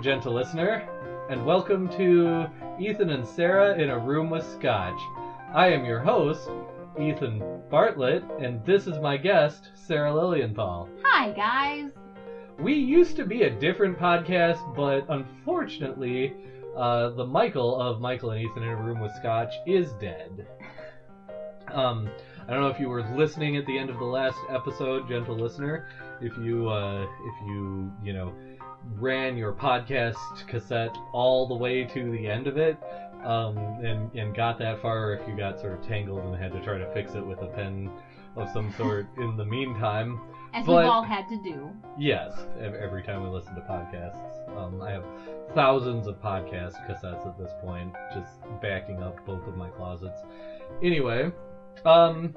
Gentle listener, and welcome to Ethan and Sarah in a Room with Scotch. I am your host, Ethan Bartlett, and this is my guest, Sarah Lilienthal. Hi, guys. We used to be a different podcast, but unfortunately, uh, the Michael of Michael and Ethan in a Room with Scotch is dead. Um, I don't know if you were listening at the end of the last episode, gentle listener. If you, uh, if you, you know, ran your podcast cassette all the way to the end of it, um, and and got that far, if you got sort of tangled and had to try to fix it with a pen of some sort in the meantime. As But- we've all had to do. Yes, every time we listen to podcasts. Um, I have thousands of podcast cassettes at this point, just backing up both of my closets. Anyway, um,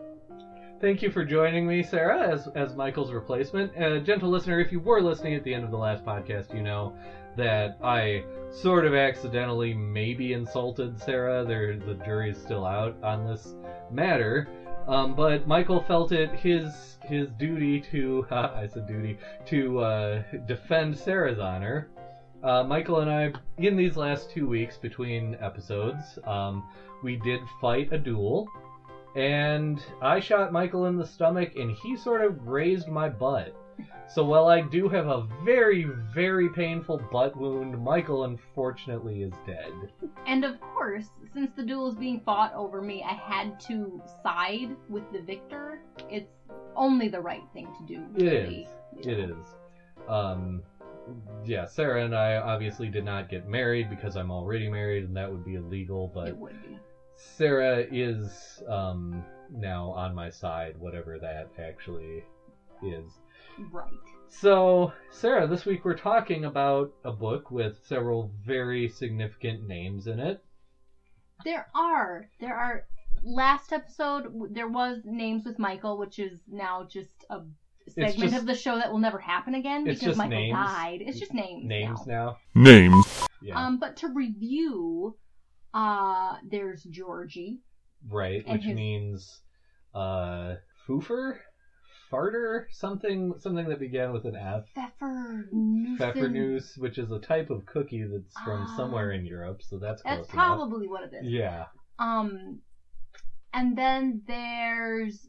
thank you for joining me, Sarah, as, as Michael's replacement. Uh, gentle listener, if you were listening at the end of the last podcast, you know that I sort of accidentally maybe insulted Sarah. There, the jury's still out on this matter. Um, but Michael felt it his his duty to I said duty to uh, defend Sarah's honor. Uh, Michael and I, in these last two weeks between episodes, um, we did fight a duel, and I shot Michael in the stomach, and he sort of grazed my butt. So while I do have a very, very painful butt wound, Michael unfortunately is dead. And of course, since the duel is being fought over me, I had to side with the victor. It's only the right thing to do. It really. is. It is. Um, yeah, Sarah and I obviously did not get married because I'm already married, and that would be illegal. But It would be. Sarah is um, now on my side, whatever that actually is. Right. So, Sarah, this week we're talking about a book with several very significant names in it. There are. There are. Last episode, there was Names with Michael, which is now just a segment just- of the show that will never happen again because just Michael names. died. It's just names. Names now. now. Names. Yeah, Um, but to review, uh, there's Georgie. right. and Which his- means uh, foofer, farter, something, something that began with an F. Pfeffer Pfeffernuss, which is a type of cookie that's from Ah. somewhere in Europe, so that's That's enough. probably what it is. Yeah, Um, and then there's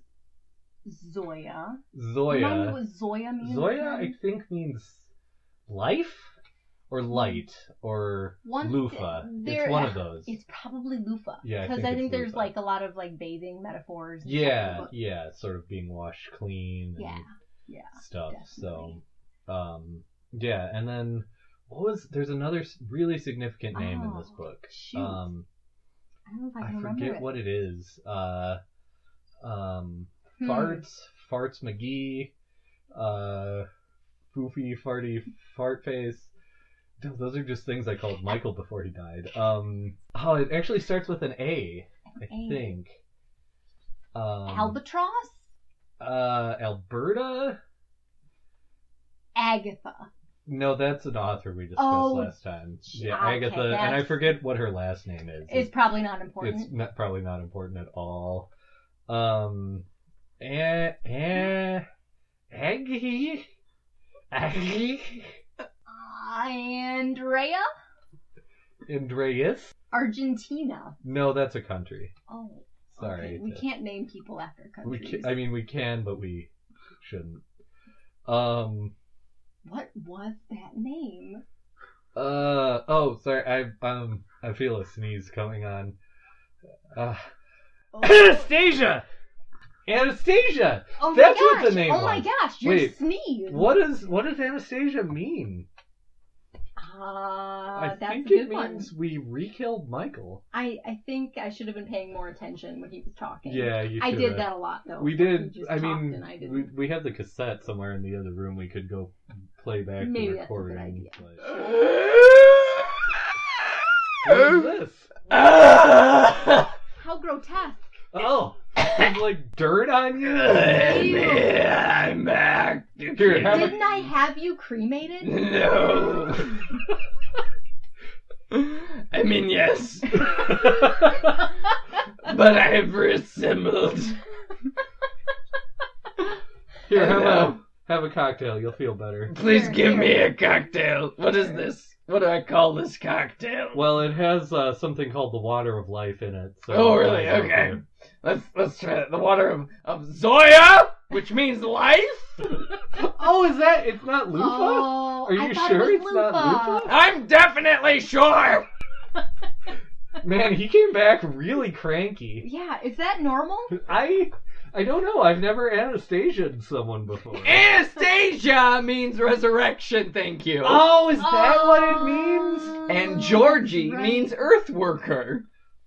Zoya. Remind me Zoya. what Zoya means. Zoya, I think means life or light or One- loofah. It's one of those. It's probably loofah. Yeah, I because think I think there's like a lot of like bathing metaphors. Yeah, yeah, sort of being washed clean and yeah, yeah. stuff. definitely. So, um, yeah, and then what was? There's another really significant name in this Oh, book. shoot. Um, I don't know if I I can remember forget it. what it is. Uh, um, Hmm. farts, farts McGee, uh, foofy, farty, fart face. Th- Those are just things I called Michael before he died. Um, oh, it actually starts with an A, I A. think. Um, Albatross, uh, Alberta. Agatha. No, that's an author we discussed Oh, last time. Yeah, okay, Agatha, and I that's- forget what her last name is. It's probably not important. It's not, probably not important at all. Um, eh, eh, Aggie, Aggie, Andrea, Andreas. Argentina. No, that's a country. Oh, Sorry, okay. We to- can't name people after We countries. I mean, we can, but we shouldn't. Um. What was that name? Uh. Oh, sorry. I um. I feel a sneeze coming on. Uh, Oh, Anastasia. Anastasia. oh That's my what gosh. the name Oh my was. gosh, your Wait, sneeze. What is what does Anastasia mean? Uh, I that's think a good it one. means we re-killed Michael. I, I think I should have been paying more attention when he was talking. Yeah, you. I shoulda. did that a lot though. We He did. just I talked mean, and I didn't. we we have the cassette somewhere in the other room. We could go play back Maybe the that's a good recording. idea. but- What is this? How grotesque. Oh, there's like dirt on you. I'm back. Here, have a- Didn't I have you cremated? No. I mean, yes, but I have reassembled. Here, how Hello. Have a cocktail. You'll feel better. Please Here, give me a cocktail. What is this? What do I call this cocktail? Well, it has uh, something called the water of life in it. So oh, really? Okay. Let's let's try it. The water of, of Zoya, which means life. Oh, is that? It's not loofah. Oh, Are you thought sure it was it's not loofah? I'm definitely sure. Man, he came back really cranky. Yeah, is that normal? I I don't know. I've never Anastasia'd someone before. Anastasia means resurrection. Thank you. Oh, is that what it oh. means? and Georgie Right. means earth worker.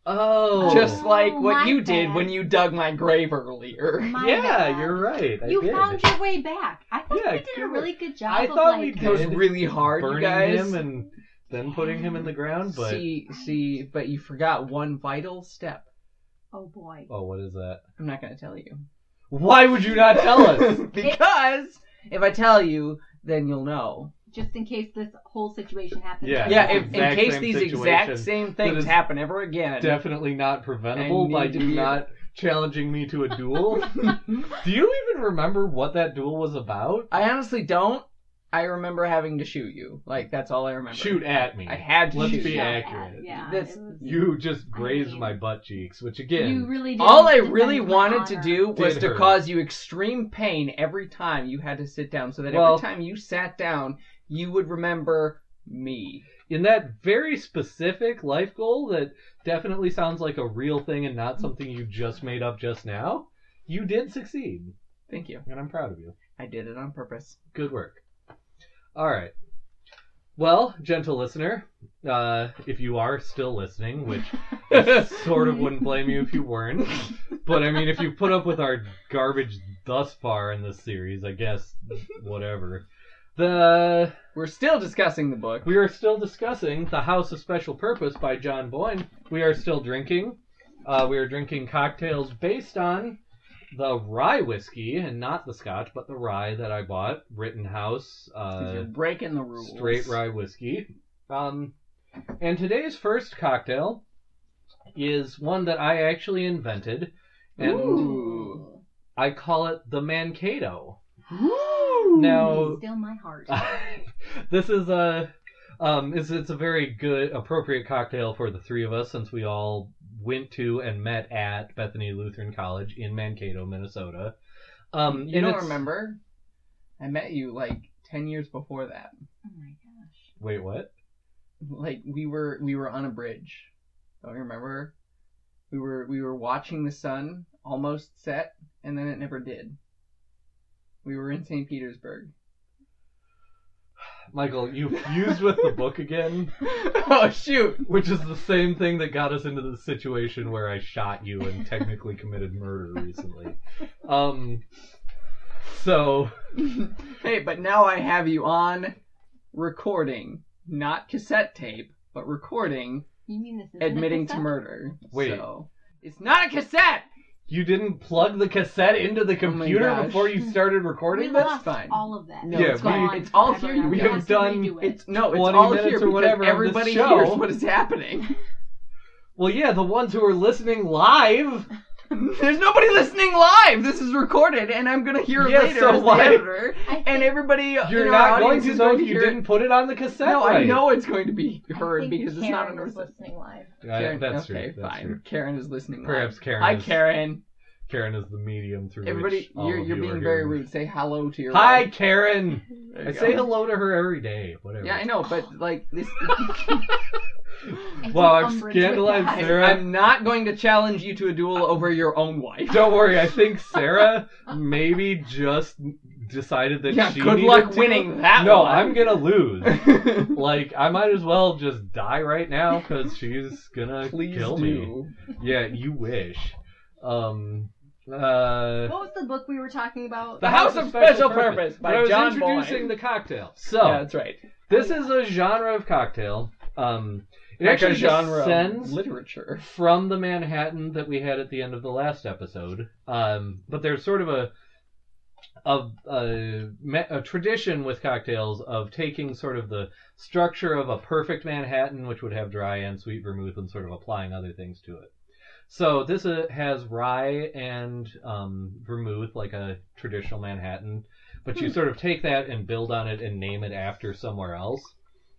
Oh, Just like Oh, what my you did when you dug my grave earlier. My yeah, bad. you're right. I You did. found your way back. I thought Yeah, we did good a really good job I of thought like we It was did. really hard, you burning guys. him and then putting him in the ground. But See, see, but you forgot one vital step. Oh boy. oh, what is that? I'm not going to tell you. Why would you not tell us? because if I tell you, then you'll know. Just in case this whole situation happens. Yeah. Yeah, it's if, in case these exact same things happen ever again. Definitely not preventable I by need you not challenging me to a duel. Do you even remember what that duel was about? I honestly don't. I remember having to shoot you. Like that's all I remember. Shoot at me. I had to Let's shoot be you. Accurate. at- Yeah. This- was- You just grazed mean- my butt cheeks, which again, you really did. All I really wanted to do was to hurt. cause you extreme pain every time you had to sit down, so that Well- every time you sat down, you would remember me. in that very specific life goal that definitely sounds like a real thing and not something you just made up just now, you did succeed, Thank you. and I'm proud of you. I did it on purpose. Good work. All right. Well, gentle listener, uh, if you are still listening, which I sort of wouldn't blame you if you weren't, but I mean, if you put up with our garbage thus far in this series, I guess whatever. The We're still discussing the book. we are still discussing The House of Special Purpose by John Boyne. We are still drinking. Uh, we are drinking cocktails based on the rye whiskey and not the scotch, but the rye that I bought, Rittenhouse. 'Cause you're Uh, breaking the rules. straight rye whiskey. Um, and today's first cocktail is one that I actually invented, and Ooh. I call it the Mankato. Ooh. Now, Still my heart. this is a um, it's, it's a very good, appropriate cocktail for the three of us since we all went to and met at Bethany Lutheran College in Mankato, Minnesota. Um, you don't it's- remember? I met you like ten years before that. oh my gosh. Wait, what? Like we were we were on a bridge. Don't you remember? We were we were watching the sun almost set, and then it never did. We were in St. Petersburg. Michael, you fused with the book again. oh shoot! Which is the same thing that got us into the situation where I shot you and technically committed murder recently. Um, so hey, but now I have you on recording, not cassette tape, but recording, You mean this is admitting to murder. Wait. So, it's not a cassette. You didn't plug the cassette into the Oh computer gosh. before you started We recording that's this? lost fine. all of that. No, Yeah, it's we- it's all here. now. We have have done- redo it. It's no, it's 20 all here or because whatever everybody hears what is happening. Well, yeah, the ones who are listening live. There's nobody listening live. This is recorded, and I'm gonna hear it Yeah, later so as why- the editor, I think- and everybody. You're in our not going audience to is know if you hear it. didn't put it on the cassette. No, right. I know it's going to be heard think because it's not Karen on is listening live. Karen, that's okay, true. That's fine. true. Karen is listening. live. Perhaps Karen. Hi, is, Karen. Karen is the medium through Everybody, which all you're of you're you being are very hearing. rude. Say hello to your. Hi, wife. Karen. There you I go. say hello to her every day. Whatever. Yeah, I know, but like this. I Wow, I'm umbrage scandalized. Sarah. I'm not going to challenge you to a duel over your own wife. Don't worry. I think Sarah maybe just decided that Yeah, she good needed luck to. winning that No, one. I'm gonna lose. like I might as well just die right now because she's gonna Please kill me. Yeah, you wish. Um. Uh. What was the book we were talking about? The House of Special Purpose by But I was John introducing Boyne. the cocktail. So Yeah, that's right. this is a genre of cocktail. Um, it Like actually genre descends literature. from the Manhattan that we had at the end of the last episode. Um, but there's sort of a a, a a tradition with cocktails of taking sort of the structure of a perfect Manhattan, which would have dry and sweet vermouth, and sort of applying other things to it. So this uh, has rye and um, vermouth, like a traditional Manhattan. but you sort of take that and build on it and name it after somewhere else,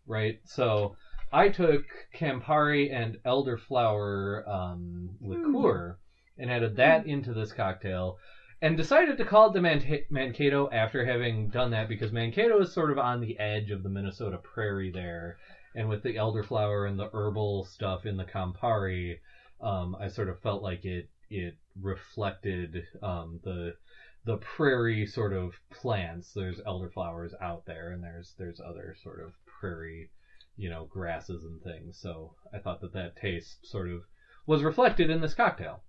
right? So I took Campari and elderflower um, liqueur and added that into this cocktail. And decided to call it the Man- Mankato after having done that because Mankato is sort of on the edge of the Minnesota prairie there, and with the elderflower and the herbal stuff in the Campari, um, I sort of felt like it it reflected um, the the prairie sort of plants. There's elderflowers out there, and there's there's other sort of prairie, you know, grasses and things. So I thought that that taste sort of was reflected in this cocktail.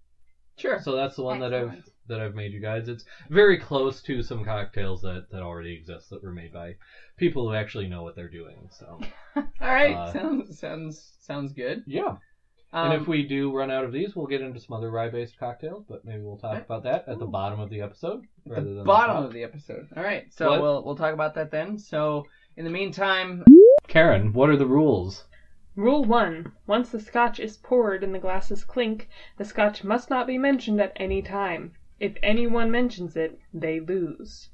Sure. So that's the one that I've that I've made you guys. It's very close to some cocktails that that already exist that were made by people who actually know what they're doing. So All right. Uh, sounds sounds sounds good. yeah. Um, and if we do run out of these, we'll get into some other rye-based cocktails, but maybe we'll talk about that at the bottom of the episode at rather the than bottom top. of the episode. All right. So What? we'll we'll talk about that then. So in the meantime, Karen, what are the rules? Rule 1. Once the scotch is poured and the glasses clink, the scotch must not be mentioned at any time. If anyone mentions it, they lose.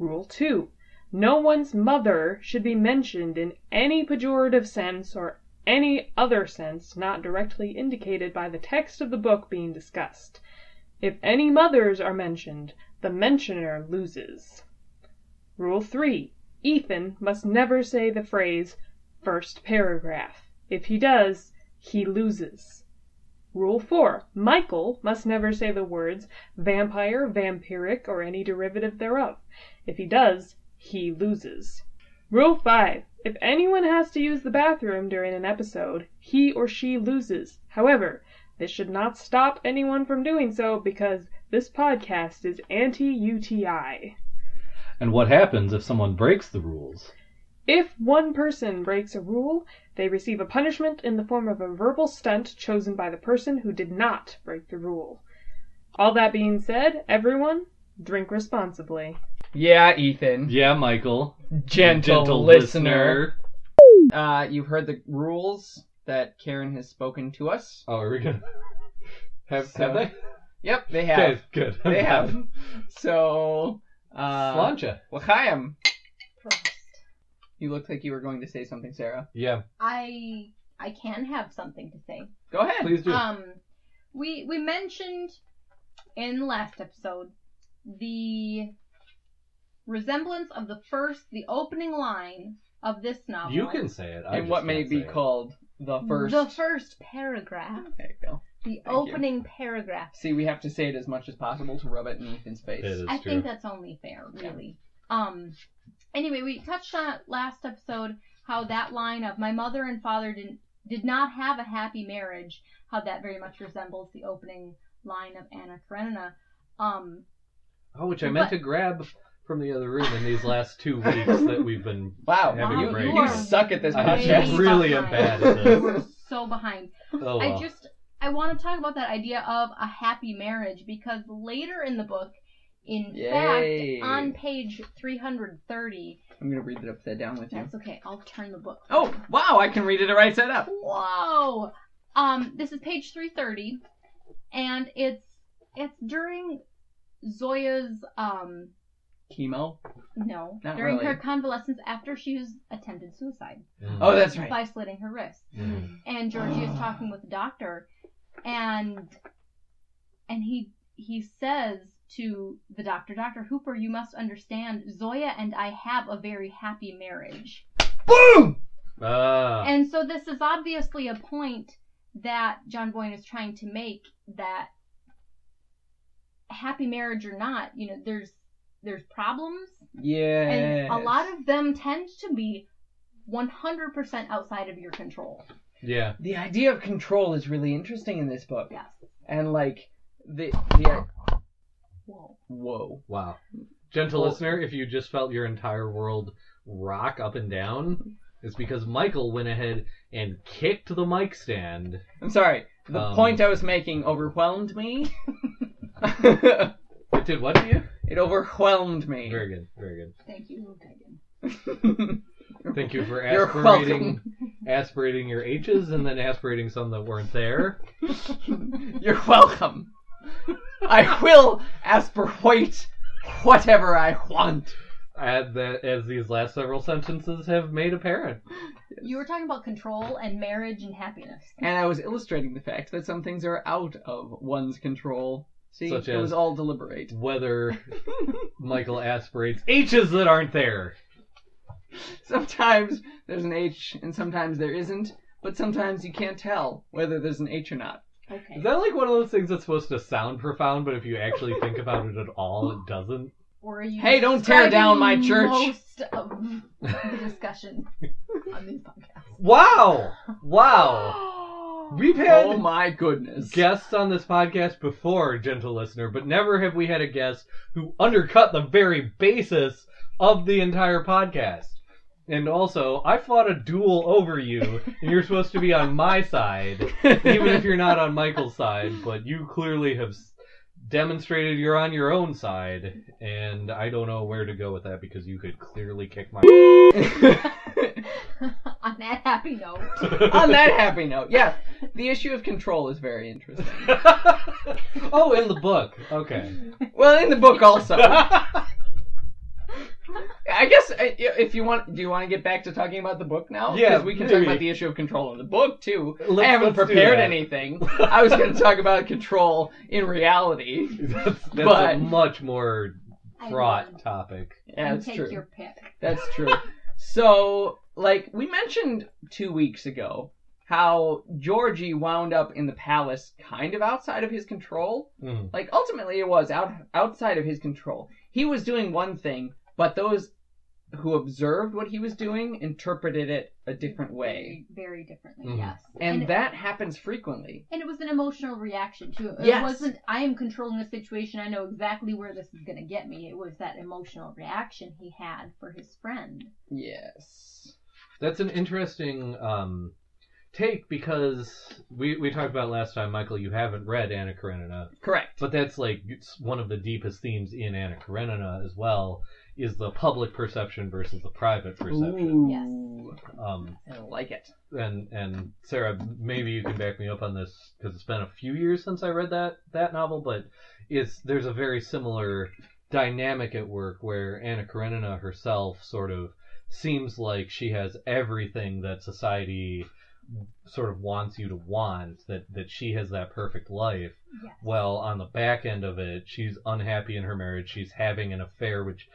Rule 2. No one's mother should be mentioned in any pejorative sense or any other sense not directly indicated by the text of the book being discussed. If any mothers are mentioned, the mentioner loses. Rule 3. Ethan must never say the phrase first paragraph. If he does, he loses. Rule 4. Michael must never say the words vampire, vampiric, or any derivative thereof. If he does, he loses. Rule 5. If anyone has to use the bathroom during an episode, he or she loses. However, this should not stop anyone from doing so because this podcast is anti UTI. And what happens if someone breaks the rules? If one person breaks a rule, they receive a punishment in the form of a verbal stunt chosen by the person who did not break the rule. All that being said, everyone, drink responsibly. yeah, Ethan, Yeah, Michael. gentle, listener, uh, you've heard the rules that Karen has spoken to us. Oh, are we gonna have So- have they? Yep, they have. Okay, good. They have. So, uh, Sláinte. L'chaim. Prost. You looked like you were going to say something, Sarah. Yeah, I I can have something to say. Go ahead. please do. Um, we we mentioned in the last episode the resemblance of the first, the opening line of this novel. you can say it. I and just what may can't be say it. called the first. the first paragraph, There you go. The Thank you. opening paragraph. See, we have to say it as much as possible to rub it in Ethan's face. It is I true. think that's only fair, really. Um. Anyway, we touched on it last episode how that line of "my mother and father didn't did not have a happy marriage," how that very much resembles the opening line of Anna Karenina. Um. Oh, which I meant But- to grab from the other room in these last two weeks that we've been. Wow, Having you, a break. you suck at this I way podcast. really am bad at You this. were so behind. Oh, I just I want to talk about that idea of a happy marriage because later in the book, in Yay. fact, on page 330, I'm gonna read it upside down with you. that's okay. I'll turn the book. Oh, wow, I can read it right side up. Whoa! Um, this is page 330, and it's it's during Zoya's um Chemo. no Not during really. her convalescence after she's attempted suicide Mm. Oh, that's right. by slitting her wrist. Mhm. and Georgie is talking with the doctor, and and he he says to the doctor, Doctor Hooper, you must understand, Zoya and I have a very happy marriage, Boom! Ah. and so this is obviously a point that John Boyne is trying to make that happy marriage or not, you know, there's there's problems, Yeah. and a lot of them tend to be 100% outside of your control. yeah. the idea of control is really interesting in this book, Yes. and like the the Whoa. whoa. Wow. Gentle Well- listener, if you just felt your entire world rock up and down, it's because Michael went ahead and kicked the mic stand. I'm sorry. The Um, point I was making overwhelmed me. It did what to you? It overwhelmed me. Very good. Very good. Thank you, Megan. Thank you for You're aspirating aspirating your H's and then aspirating some that weren't there. You're welcome. I will aspirate whatever I want. As, that, as these last several sentences have made apparent. You were talking about control and marriage and happiness. And I was illustrating the fact that some things are out of one's control. See, Such it as- was all deliberate. Whether Michael aspirates H's that aren't there. sometimes there's an H and sometimes there isn't, but sometimes you can't tell whether there's an H or not. Okay. Is that like one of those things that's supposed to sound profound, but if you actually think about it at all, it doesn't? Or are you Hey, don't tear down my church. Most of the discussion on this podcast. Wow! Wow! We've had Oh my goodness. guests on this podcast before, gentle listener, but never have we had a guest who undercut the very basis of the entire podcast. And also, I fought a duel over you, and you're supposed to be on my side, even if you're not on Michael's side, but you clearly have demonstrated you're on your own side, and I don't know where to go with that because you could clearly kick my. on that happy note. On that happy note, yeah, the issue of control is very interesting. oh, in the book. Okay. Well, in the book also. I guess uh, if you want, do you want to get back to talking about the book now? Yeah, because we can talk maybe. about the issue of control in the book too. Let's- I haven't let's do prepared that. anything. I was going to talk about control in reality. That's, that's a But- much more I fraught won. topic. Yeah, You that's take true. your pick. That's true. So, like we mentioned two weeks ago, how Georgie wound up in the palace, kind of outside of his control. Mm. Like ultimately, it was out outside of his control. He was doing one thing, but those who observed what he was doing interpreted it a different way, Very, very differently, Mhm. yes. and it- that happens frequently. And it was an emotional reaction too. It Yes. wasn't I am controlling the situation. I know exactly where this is going to get me. It was that emotional reaction he had for his friend. Yes. That's an interesting um, take because we, we talked about last time, Michael, you haven't read Anna Karenina, Correct. but that's like it's one of the deepest themes in Anna Karenina as well is the public perception versus the private perception. Ooh. Um, I like it. and and Sarah, maybe you can back me up on this because it's been a few years since I read that that novel, but it's there's a very similar dynamic at work where Anna Karenina herself sort of seems like she has everything that society sort of wants you to want that that she has that perfect life Yes. well on the back end of it she's unhappy in her marriage she's having an affair which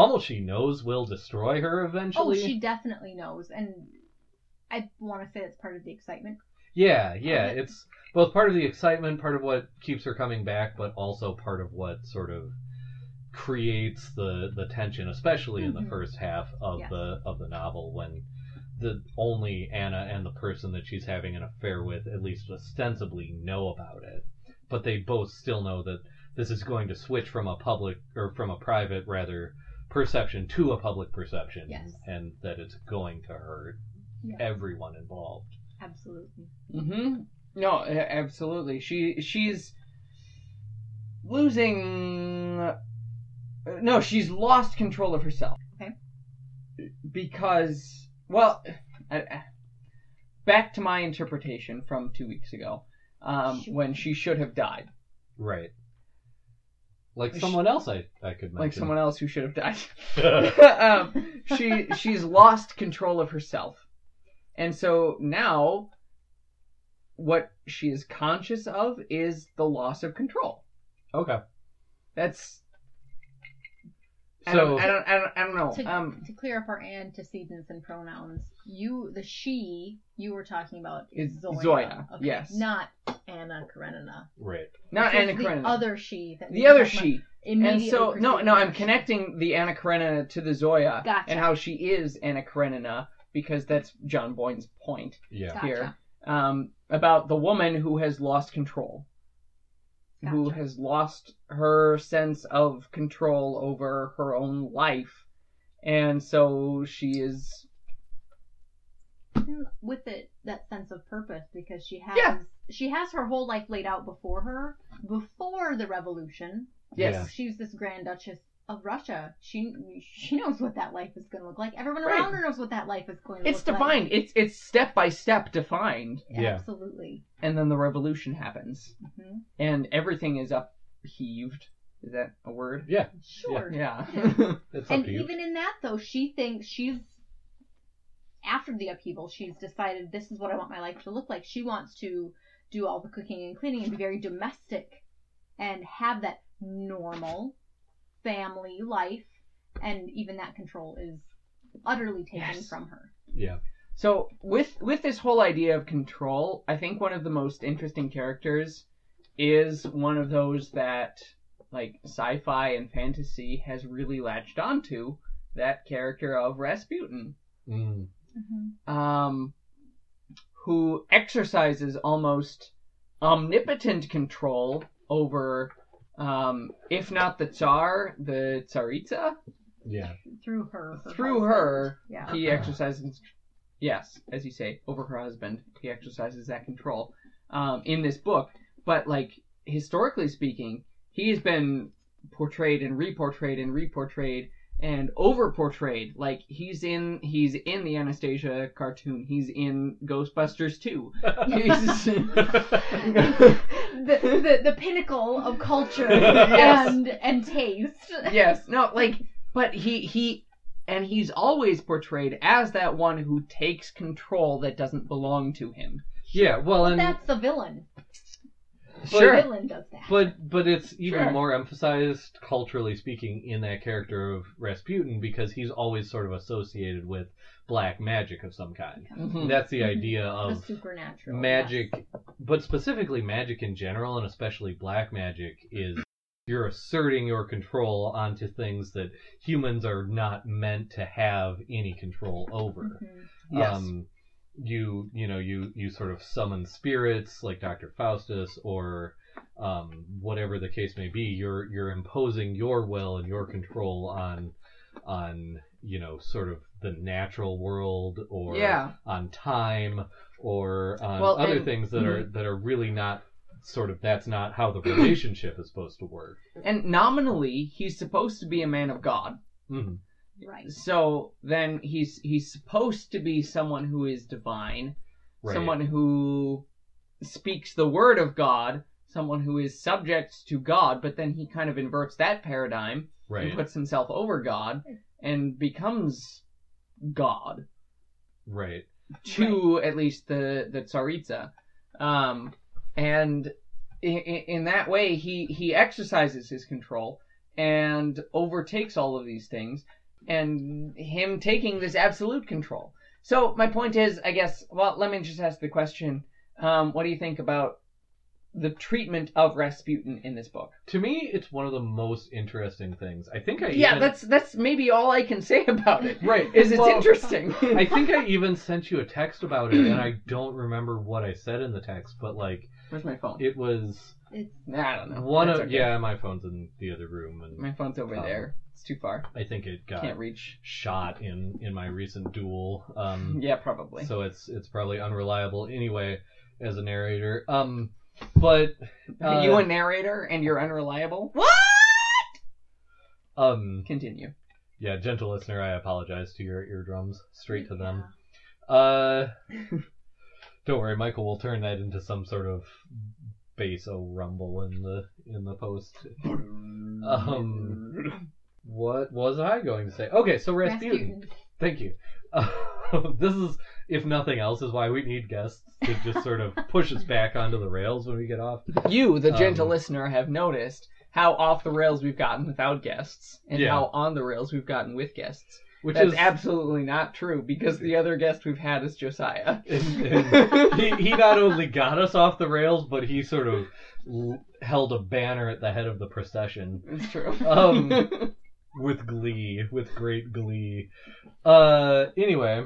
almost she knows will destroy her eventually. Oh, she definitely knows, and I want to say it's part of the excitement. Yeah, yeah, Okay. it's both part of the excitement, part of what keeps her coming back, but also part of what sort of creates the the tension, especially in the Mhm. first half of Yes. the of the novel when the only Anna and the person that she's having an affair with at least ostensibly know about it, but they both still know that this is going to switch from a public or from a private rather perception to a public perception Yes. and that it's going to hurt Yeah. everyone involved. Absolutely. Mm-hmm. No, absolutely. She she's losing. No, she's lost control of herself. Okay. Because, well, I, I- back to my interpretation from two weeks ago, um, Shoot. when she should have died, Right. Like Sh- someone else I, I could mention. like someone else who should have died. um, she she's lost control of herself, and so now, what she is conscious of is the loss of control. okay. That's I So don't, I don't I don't I don't know. To, Um, to clear up our antecedents and pronouns, you the she you were talking about is Is Zoya. Zoya, Okay, yes. Not Anna Karenina. right. not Anna Karenina. the other she. That the other she. And so no no I'm connecting the Anna Karenina to the Zoya Gotcha. and how she is Anna Karenina because that's John Boyne's point. Yeah. Gotcha. here. um, about the woman who has lost control, who has lost her sense of control over her own life, and so she is. with it that sense of purpose because she has Yeah. she has her whole life laid out before her before the revolution. Yes. Yeah. She's this Grand Duchess of Russia. She she knows what that life is going to look like. Everyone Right. around her knows what that life is going to It's look defined. like. It's it's step by step defined, Yeah. Absolutely. and then the revolution happens, hmm and everything is upheaved. Is that a word? Yeah, Sure. Yeah. it's up And even in that, though, she thinks she's after the upheaval. She's decided this is what I want my life to look like. She wants to do all the cooking and cleaning and be very domestic and have that normal family life. And even that control is utterly taken Yes. from her. yeah. So with with this whole idea of control, I think one of the most interesting characters is one of those that like sci-fi and fantasy has really latched onto that character of Rasputin, Mm. um, who exercises almost omnipotent control over, um, if not the Tsar, the Tsaritsa. Yeah. Through her. her Through husband. her, Yeah. he exercises yes as you say over her husband he exercises that control um, in this book but like historically speaking he's been portrayed and reportrayed and reportrayed and over portrayed like he's in he's in the anastasia cartoon he's in ghostbusters 2 he's the, the the pinnacle of culture Yes. and and taste. yes no like but he he and he's always portrayed as that one who takes control that doesn't belong to him yeah. Well, and That's the villain. Sure. The villain does that. But but it's even Sure. more emphasized culturally speaking in that character of Rasputin because he's always sort of associated with black magic of some kind. Mhm. That's the Mhm. idea the of supernatural magic, but specifically magic in general and especially black magic is you're asserting your control onto things that humans are not meant to have any control over. Mhm. yes Um, you you know you you sort of summon spirits like Dr. Faustus or um, whatever the case may be. You're you're imposing your will and your control on on you know sort of the natural world or yeah on time or on Well, other and- mm-hmm. things that are that are really not sort of that's not how the relationship is supposed to work. And nominally, he's supposed to be a man of God. hmm Right. So then he's he's supposed to be someone who is divine, Right. someone who speaks the word of God, someone who is subject to God, but then he kind of inverts that paradigm right. and puts himself over God and becomes God right. to at least the the tsaritsa, um, and in, in that way he he exercises his control and overtakes all of these things, and him taking this absolute control. So my point is, I guess, well, let me just ask the question: um, What do you think about the treatment of Rasputin in this book? To me, it's one of the most interesting things. I think I Yeah, even, that's that's maybe all I can say about it. right. Is it's Well, interesting. I think I even sent you a text about it, and I don't remember what I said in the text, but like Where's my phone? it was It's I don't know. one That's of okay. yeah. My phone's in the other room, and My phone's over Um, there. It's too far. I think it got Can't reach. shot in in my recent duel. Um, Yeah, probably. so it's it's probably unreliable anyway as a narrator. Um, but Are uh, you a narrator and you're unreliable? What? Um, Continue. yeah, gentle listener, I apologize to your eardrums. Straight to them. Uh, don't worry, Michael will turn that into some sort of basso rumble in the in the post. Um, what was I going to say? Okay, so Rasputin. Rasputin. Thank you. this is, if nothing else, is why we need guests to just sort of push us back onto the rails when we get off. You, the gentle Um, listener, have noticed how off the rails we've gotten without guests, and Yeah. how on the rails we've gotten with guests. Which That's is absolutely not true because the other guest we've had is Josiah. and- and he, he not only got us off the rails, but he sort of l- held a banner at the head of the procession it's true. Um, with glee, with great glee. Uh, anyway,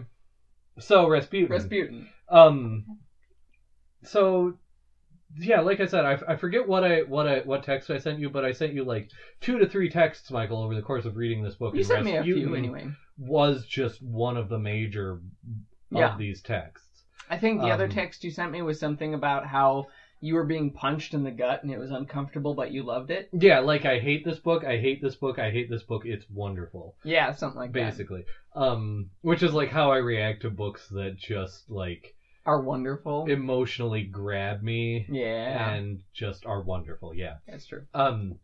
so Rasputin. Rasputin. Um. So, yeah, like I said, I, I forget what I what I what text I sent you, but I sent you like two to three texts, Michael, over the course of reading this book. You sent me a few anyway. Was just one of the major Yeah. of these texts. I think the other Um, text you sent me was something about how you were being punched in the gut and it was uncomfortable, but you loved it. Yeah, like I hate this book. I hate this book. I hate this book. It's wonderful. Yeah, something like that. basically. Um, which is like how I react to books that just like Are wonderful. emotionally grab me yeah, and just are wonderful. Yeah. that's true. Um,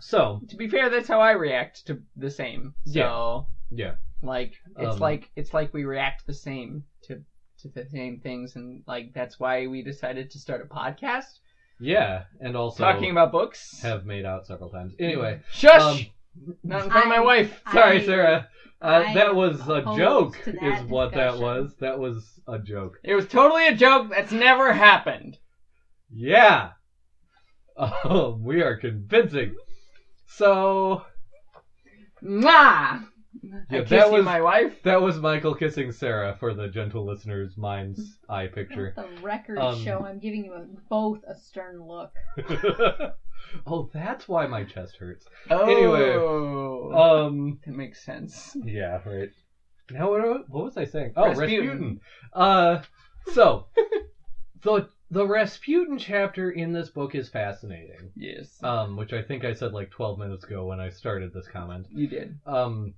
So To be fair, that's how I react to the same. So yeah, like it's Um, like it's like we react the same to to the same things, and like that's why we decided to start a podcast yeah, and also talking about books. have made out several times. Anyway, Shush! um, Not in front of my I- wife. sorry, I- Sarah. Uh, I that was a opposed joke, to is that what that discussion. was. That was a joke. It was totally a joke. That's never happened. Yeah. Oh, we are convincing. So Mwah! Yeah, I that kiss you, was- my wife. that was Michael kissing Sarah for the gentle listener's mind's eye picture. Let the record Um, show I'm giving you a, both a stern look. oh, that's why my chest hurts. Oh, Anyway, Um, that makes sense. yeah, right. Now what? What was I saying? Oh, Rasputin. Rasputin. Uh, so the the Rasputin chapter in this book is fascinating. Yes, Um, which I think I said like 12 minutes ago when I started this comment. you did. Um,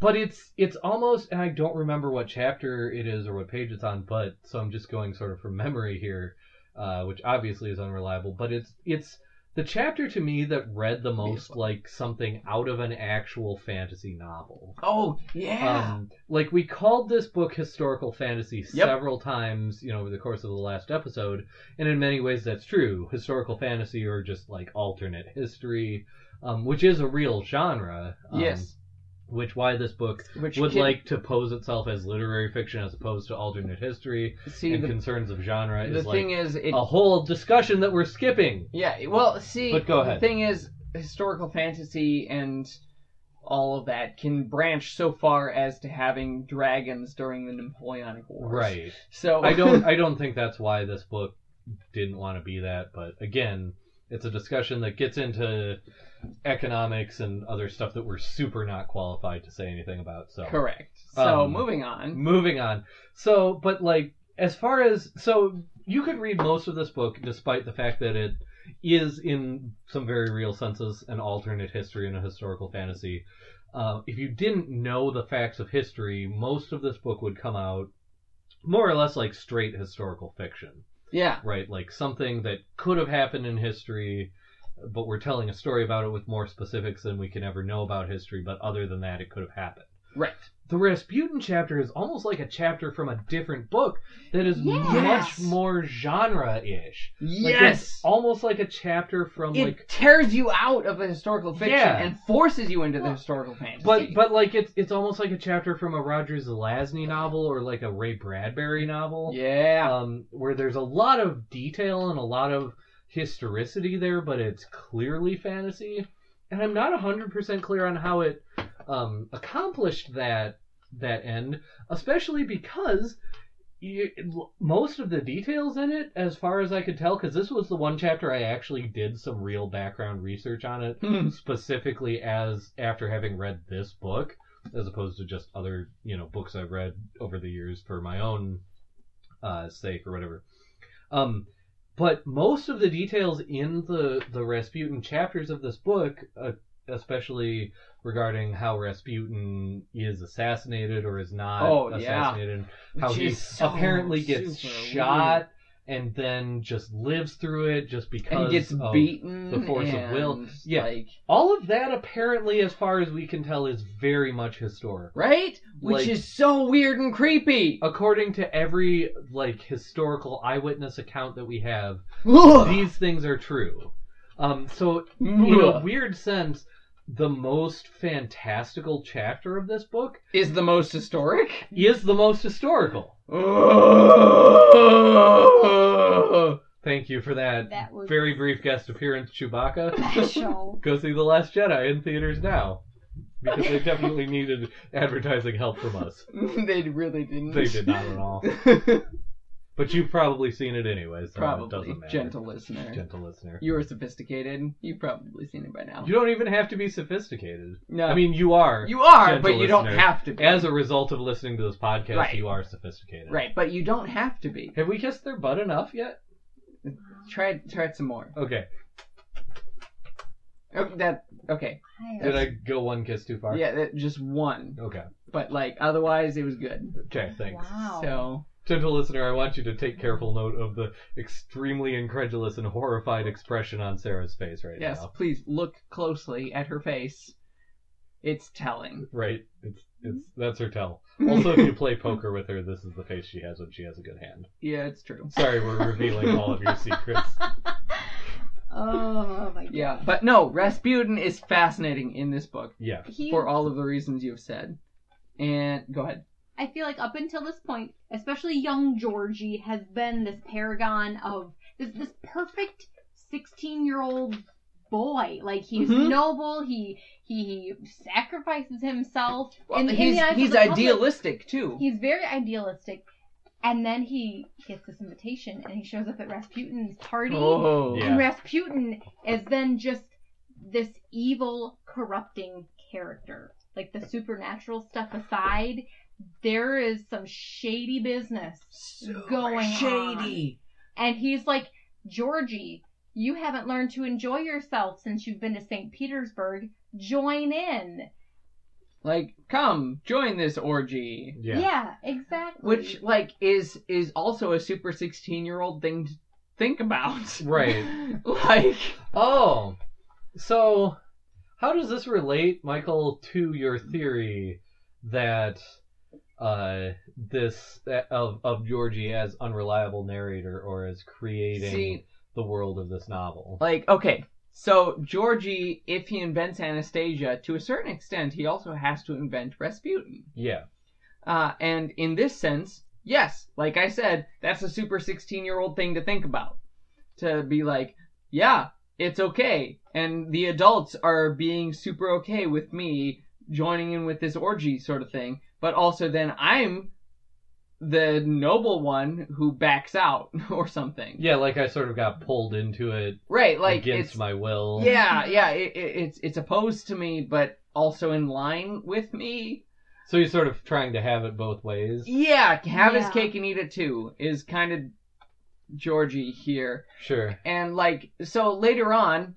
but it's it's almost, and I don't remember what chapter it is or what page it's on, but so I'm just going sort of from memory here, uh, which obviously is unreliable. But it's it's the chapter to me that read the most like something out of an actual fantasy novel. Oh yeah. Um, like we called this book historical fantasy Yep. several times, you know, over the course of the last episode, and in many ways that's true. Historical fantasy or just like alternate history, um, which is a real genre. Um, yes. Which why this book Which would kid- like to pose itself as literary fiction as opposed to alternate history see and the, concerns of genre the is thing like is it. a whole discussion that we're skipping. Yeah. Well, see. But go ahead. The thing is, historical fantasy and all of that can branch so far as to having dragons during the Napoleonic Wars. Right. So I don't I don't think that's why this book didn't want to be that, but again, it's a discussion that gets into economics and other stuff that we're super not qualified to say anything about. So Correct. So Um, moving on. moving on. So, but like as far as so you could read most of this book despite the fact that it is in some very real senses an alternate history and a historical fantasy. Uh, if you didn't know the facts of history, most of this book would come out more or less like straight historical fiction Yeah. right? Like something that could have happened in history, but we're telling a story about it with more specifics than we can ever know about history. But other than that, it could have happened. Right. The Rasputin chapter is almost like a chapter from a different book that is Yes. much more genre-ish. Like Yes. it's almost like a chapter from it like tears you out of the historical fiction Yeah. and forces you into the Well, historical fantasy. but but like it's it's almost like a chapter from a Roger Zelazny novel or like a Ray Bradbury novel. yeah, um, where there's a lot of detail and a lot of historicity there, but it's clearly fantasy. And I'm not 100% clear on how it um, accomplished that that end, especially because you, most of the details in it, as far as I could tell, because this was the one chapter I actually did some real background research on it, Hmm. specifically as after having read this book, as opposed to just other you know books I've read over the years for my own uh, sake or whatever. Um, but most of the details in the the Rasputin chapters of this book, uh, especially regarding how Rasputin is assassinated or is not Oh, yeah. assassinated, how Which he so apparently gets shot and then just lives through it just because and gets of beaten. the force of will. Yeah. like all of that apparently as far as we can tell is very much historic right, which Like- is so weird and creepy. according to every like historical eyewitness account that we have Ugh. these things are true um so in a weird sense the most fantastical chapter of this book is the most historic. is the most historical thank you for that, That was very brief guest appearance chewbacca special. go see the last jedi in theaters now because they definitely needed advertising help from us they really didn't. they did not at all but you've probably seen it anyway so it Probably, doesn't matter gentle listener. gentle listener You are sophisticated. You've probably seen it by now. you don't even have to be sophisticated no, i mean you are you are, gentle but you don't listener, have to be. as a result of listening to this podcast Right. you are sophisticated right, but you don't have to be. have we kissed their butt enough yet Try it. Try it some more. okay Oh, that okay. did i go one kiss too far Yeah, that, just one. okay But like otherwise, it was good. okay thanks Wow. So Gentle listener, I want you to take careful note of the extremely incredulous and horrified expression on Sarah's face right Yes, now. Yes, please look closely at her face. It's telling. Right? It's it's mm-hmm. that's her tell. Also, if you play poker with her, this is the face she has when she has a good hand. Yeah, it's true. Sorry, we're revealing all of your secrets. oh my god. Yeah, but no, Rasputin is fascinating in this book Yeah. He, for all of the reasons you've said. And go ahead. I feel like up until this point, especially young Georgie has been this paragon of this this perfect sixteen year old boy. Like he's Mhm. noble. He he sacrifices himself. Well, in, in he's the eyes of he's the public. idealistic too. He's very idealistic. And then he gets this invitation and he shows up at Rasputin's party. Oh, Yeah. And Rasputin is then just this evil, corrupting character. Like the supernatural stuff aside, there is some shady business. Super going on. shady. And he's like, Georgie, you haven't learned to enjoy yourself since you've been to St. Petersburg. Join in. Like, come join this orgy. Yeah. exactly. which like is is also a super 16 year old thing to think about Right. like Oh, so how does this relate, Michael, to your theory that uh, this of of Georgie as unreliable narrator or as creating see the world of this novel? like okay so georgie if he invents anastasia to a certain extent he also has to invent rasputin. Yeah, uh, and in this sense yes like i said that's a super 16 year old thing to think about. To be like yeah it's okay and the adults are being super okay with me joining in with this orgy sort of thing but also then i'm the noble one who backs out or something yeah, like I sort of got pulled into it right like against my will. yeah yeah it, it, it's it's opposed to me but also in line with me So you're sort of trying to have it both ways. yeah have his cake and eat it too is kind of georgie here Sure. and like so later on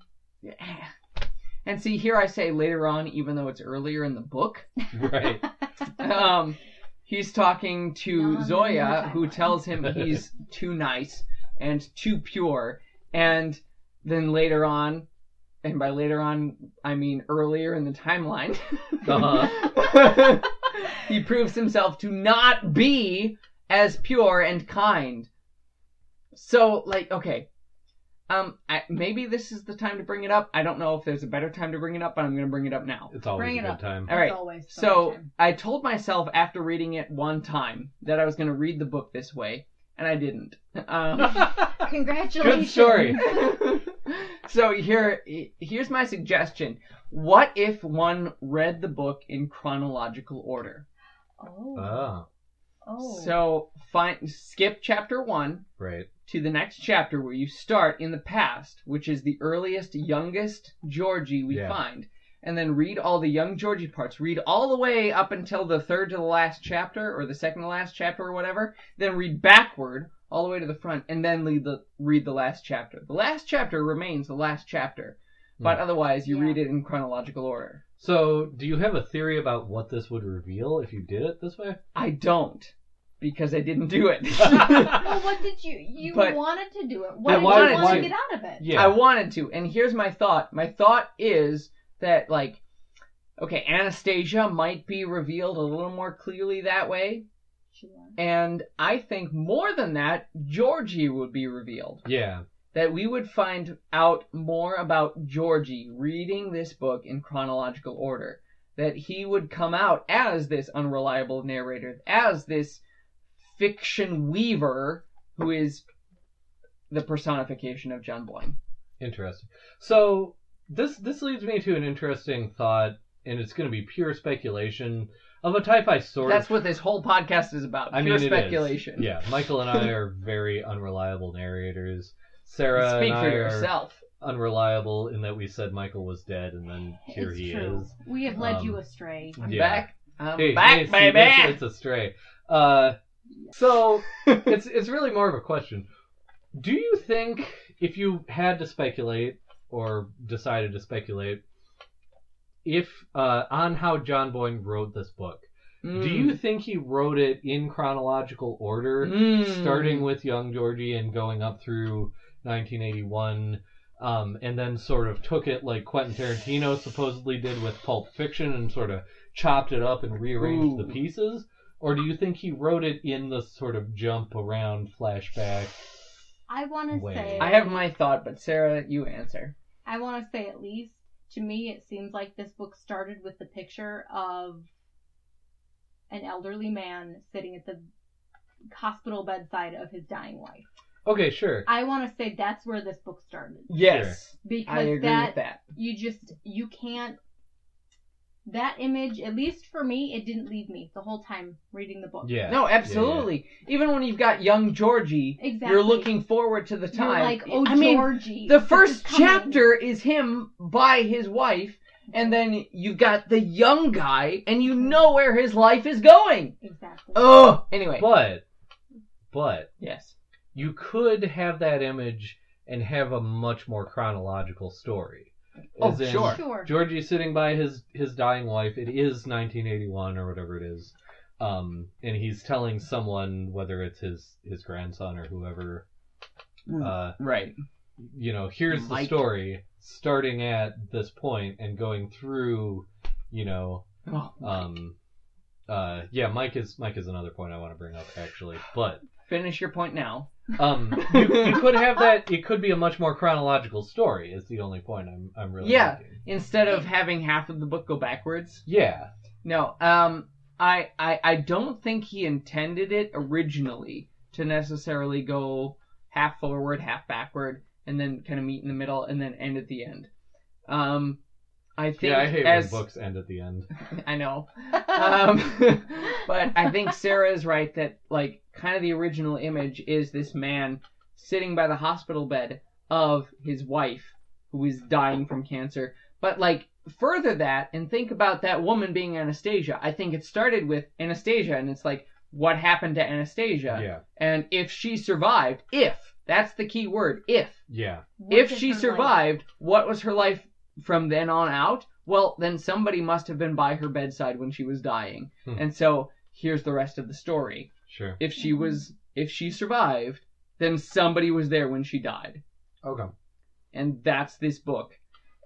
and see here i say later on even though it's earlier in the book Right. um he's talking to No, no, zoya who tells him he's too nice and too pure and then later on and by later on i mean earlier in the timeline Uh-huh. he proves himself to not be as pure and kind so like okay um I, maybe this is the time to bring it up i don't know if there's a better time to bring it up but i'm gonna bring it up now It's always Bring a it good up. time. all right It's always so summertime. I told myself after reading it one time that I was going to read the book this way, and I didn't. Um, Congratulations. Good story. so here, here's my suggestion. What if one read the book in chronological order? Oh. Ah, oh. So find skip chapter one right. To the next chapter where you start in the past, which is the earliest, youngest Georgie we Yeah. find. And then read all the young Georgie parts. Read all the way up until the third to the last chapter, or the second to last chapter, or whatever. Then read backward all the way to the front, and then read the read the last chapter. The last chapter remains the last chapter, but Hmm. otherwise you Yeah. read it in chronological order. So, do you have a theory about what this would reveal if you did it this way? I don't, because I didn't do it. well, what did you you But- wanted to do it? What I did wanted you want to. to get out of it? Yeah. I wanted to, and here's my thought. My thought is that like, okay, Anastasia might be revealed a little more clearly that way, Sure. and I think more than that, Georgie would be revealed. yeah. That we would find out more about Georgie reading this book in chronological order. That he would come out as this unreliable narrator, as this fiction weaver who is the personification of John Boyne. Interesting. So this this leads me to an interesting thought, and it's going to be pure speculation of a type I sort That's what this whole podcast is about. I Pure mean, it is. speculation. Yeah, Michael and I are very unreliable narrators. Sarah Speak and I for are yourself. unreliable in that we said Michael was dead, and then here it's he true. is. We have led Um, you astray. I'm Yeah. back. I'm Hey, back, hey, baby. that's- it's astray. Uh, so it's it's really more of a question. Do you think if you had to speculate or decided to speculate if uh, on how John Boyne wrote this book, Mm. Do you think he wrote it in chronological order, Mm. starting with young Georgie and going up through 1981, um, and then sort of took it like Quentin Tarantino supposedly did with Pulp Fiction and sort of chopped it up and rearranged Ooh. the pieces? Or do you think he wrote it in the sort of jump around flashback? I want to Way. say I have my thought, but Sarah, you answer. I want to say at least to me, it seems like this book started with the picture of an elderly man sitting at the hospital bedside of his dying wife. Okay, sure. I want to say that's where this book started Yes, because I agree that, with that. you just you can't that image at least for me it didn't leave me the whole time reading the book. Yeah. No, absolutely. Even when you've got young Georgie, Exactly. you're looking forward to the You're time. like, oh I mean, Georgie. the first is chapter is him by his wife, and then you've got the young guy, and you know where his life is going. Exactly. Oh, anyway. But, but, yes. you could have that image and have a much more chronological story. Oh, As in, sure. Sure. Georgie's sitting by his his dying wife. It is 1981 or whatever it is, um, and he's telling someone whether it's his his grandson or whoever. Uh, Right. you know, here's the story starting at this point and going through, you know, Oh, um, uh, yeah, Mike is Mike is another point I want to bring up actually, but finish your point now. Um, you, you could have that. It could be a much more chronological story. Is the only point I'm I'm really Yeah. making. Instead of having half of the book go backwards. Yeah. No, um, I, I, I don't think he intended it originally to necessarily go half forward, half backward, and then kind of meet in the middle, and then end at the end. Um, I think Yeah, I hate as when books end at the end. I know, um, but I think Sarah is right that like kind of the original image is this man sitting by the hospital bed of his wife who is dying from cancer. But like further that and think about that woman being Anastasia. I think it started with Anastasia and it's like what happened to Anastasia Yeah. and if she survived, if that's the key word, if Yeah. What if she her life- survived, what was her life from then on out? Well, then somebody must have been by her bedside when she was dying. Hmm. And so here's the rest of the story. Sure. If she was if she survived, then somebody was there when she died. Okay. And that's this book.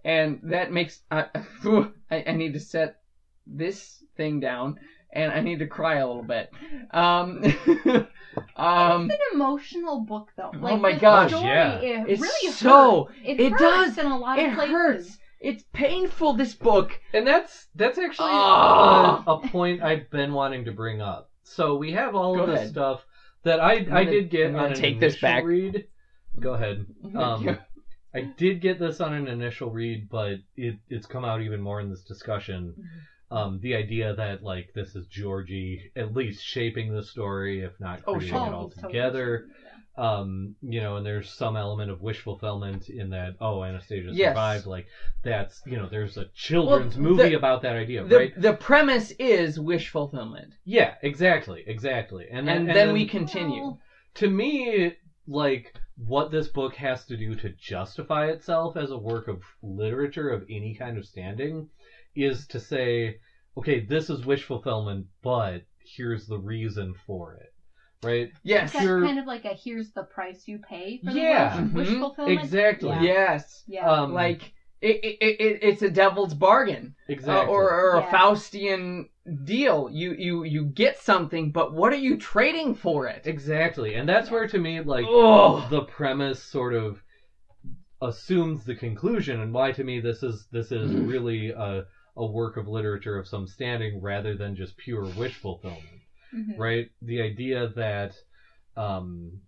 And that makes I I, I need to set this thing down and I need to cry a little bit. Um um It's an emotional book, though. Like, Oh my the gosh, story, yeah. It It's really so- hurts. It, it hurts does. in a lot it places. hurts. It's painful this book. And that's that's actually Ah. a, a point I've been wanting to bring up. So we have all Go of this ahead. stuff that I I gonna- did get I'm on an take this initial back. read. Go ahead. Um, I did get this on an initial read, but it it's come out even more in this discussion. Um, the idea that like this is Georgie at least shaping the story, if not Oh, creating sure. it all together. um you know and there's some element of wish fulfillment in that oh anastasia Yes. survived like that's you know there's a children's Well, movie the- about that idea the right the premise is wish fulfillment. yeah exactly exactly and then, And, then, we continue. Well, to me like what this book has to do to justify itself as a work of literature of any kind of standing is to say okay this is wish fulfillment but here's the reason for it right yes. That's you're- kind of like a here's the price you pay for Yeah. the wish, wish Mhm. fulfillment. exactly Yeah. Yes. Yeah. um Like it, it, it, it's a devil's bargain. Uh, exactly or or Yeah. a Faustian deal. You you you get something, but what are you trading for it? Exactly, and that's where to me, like Ugh. the premise sort of assumes the conclusion, and why to me this is this is Mm-hmm. really a a work of literature of some standing rather than just pure wish fulfillment, Mhm. right? The idea that, um,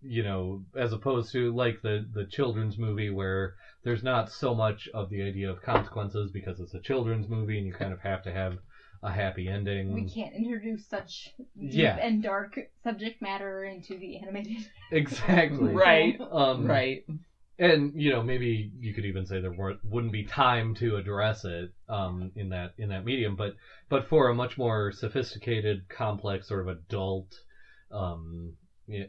you know, as opposed to like the the children's movie where there's not so much of the idea of consequences because it's a children's movie and you kind of have to have a happy ending. We can't introduce such deep Yeah. and dark subject matter into the animated. Exactly. Right. Um, Right. And you know maybe you could even say there weren't, wouldn't be time to address it um, in that in that medium but but for a much more sophisticated complex sort of adult um,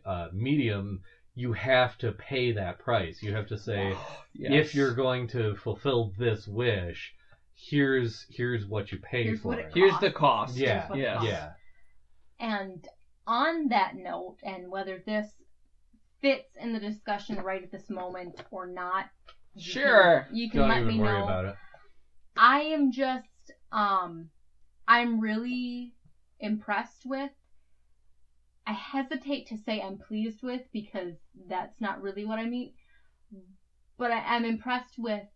uh, medium you have to pay that price you have to say Yes. if you're going to fulfill this wish here's here's what you pay Here's for it. it Here's the cost. yeah, what it Yes. costs. yeah, And on that note, and whether this fits in the discussion right at this moment or not, you can- Sure. you can Don't let even me worry know. about it. I am just, um, I'm really impressed with. I hesitate to say I'm pleased with because that's not really what I mean. But I am impressed with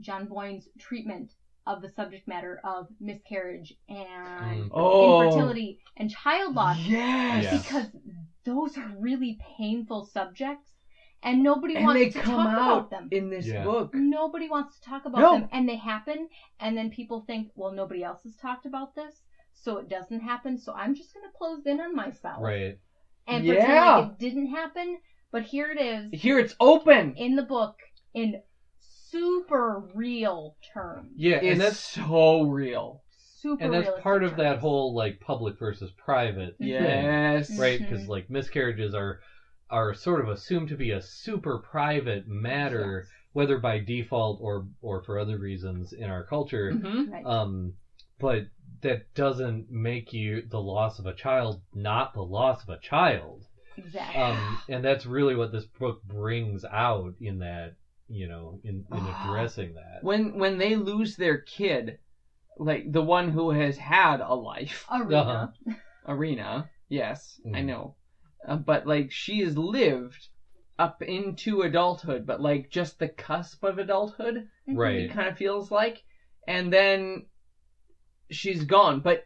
John Boyne's treatment of the subject matter of miscarriage and Mm. Oh. infertility and child loss Yes. Because those are really painful subjects and nobody And wants they to come talk out about them. in this Yeah. book. Nobody wants to talk about No. them, and they happen, and then people think, well, nobody else has talked about this, so it doesn't happen. So I'm just gonna close in on myself Right. and pretend like it didn't happen. But here it is Here it's open. in the book in super real terms, Yeah, It's and that's so real. Super. and that's part of that whole like public versus private thing, Yes. right? Mhm. Because like miscarriages are are sort of assumed to be a super private matter, whether by default or or for other reasons in our culture. hmm Right. Um, but that doesn't make you the loss of a child not the loss of a child. exactly. Um, and that's really what this book brings out in that you know in, in addressing that. When when they lose their kid, like the one who has had a life, Arina. Uh-huh. Arina. Yes, I Mhm. know, uh, but like she has lived up into adulthood, but like just the cusp of adulthood. Mhm. Right. It kind of feels like, and then she's gone. But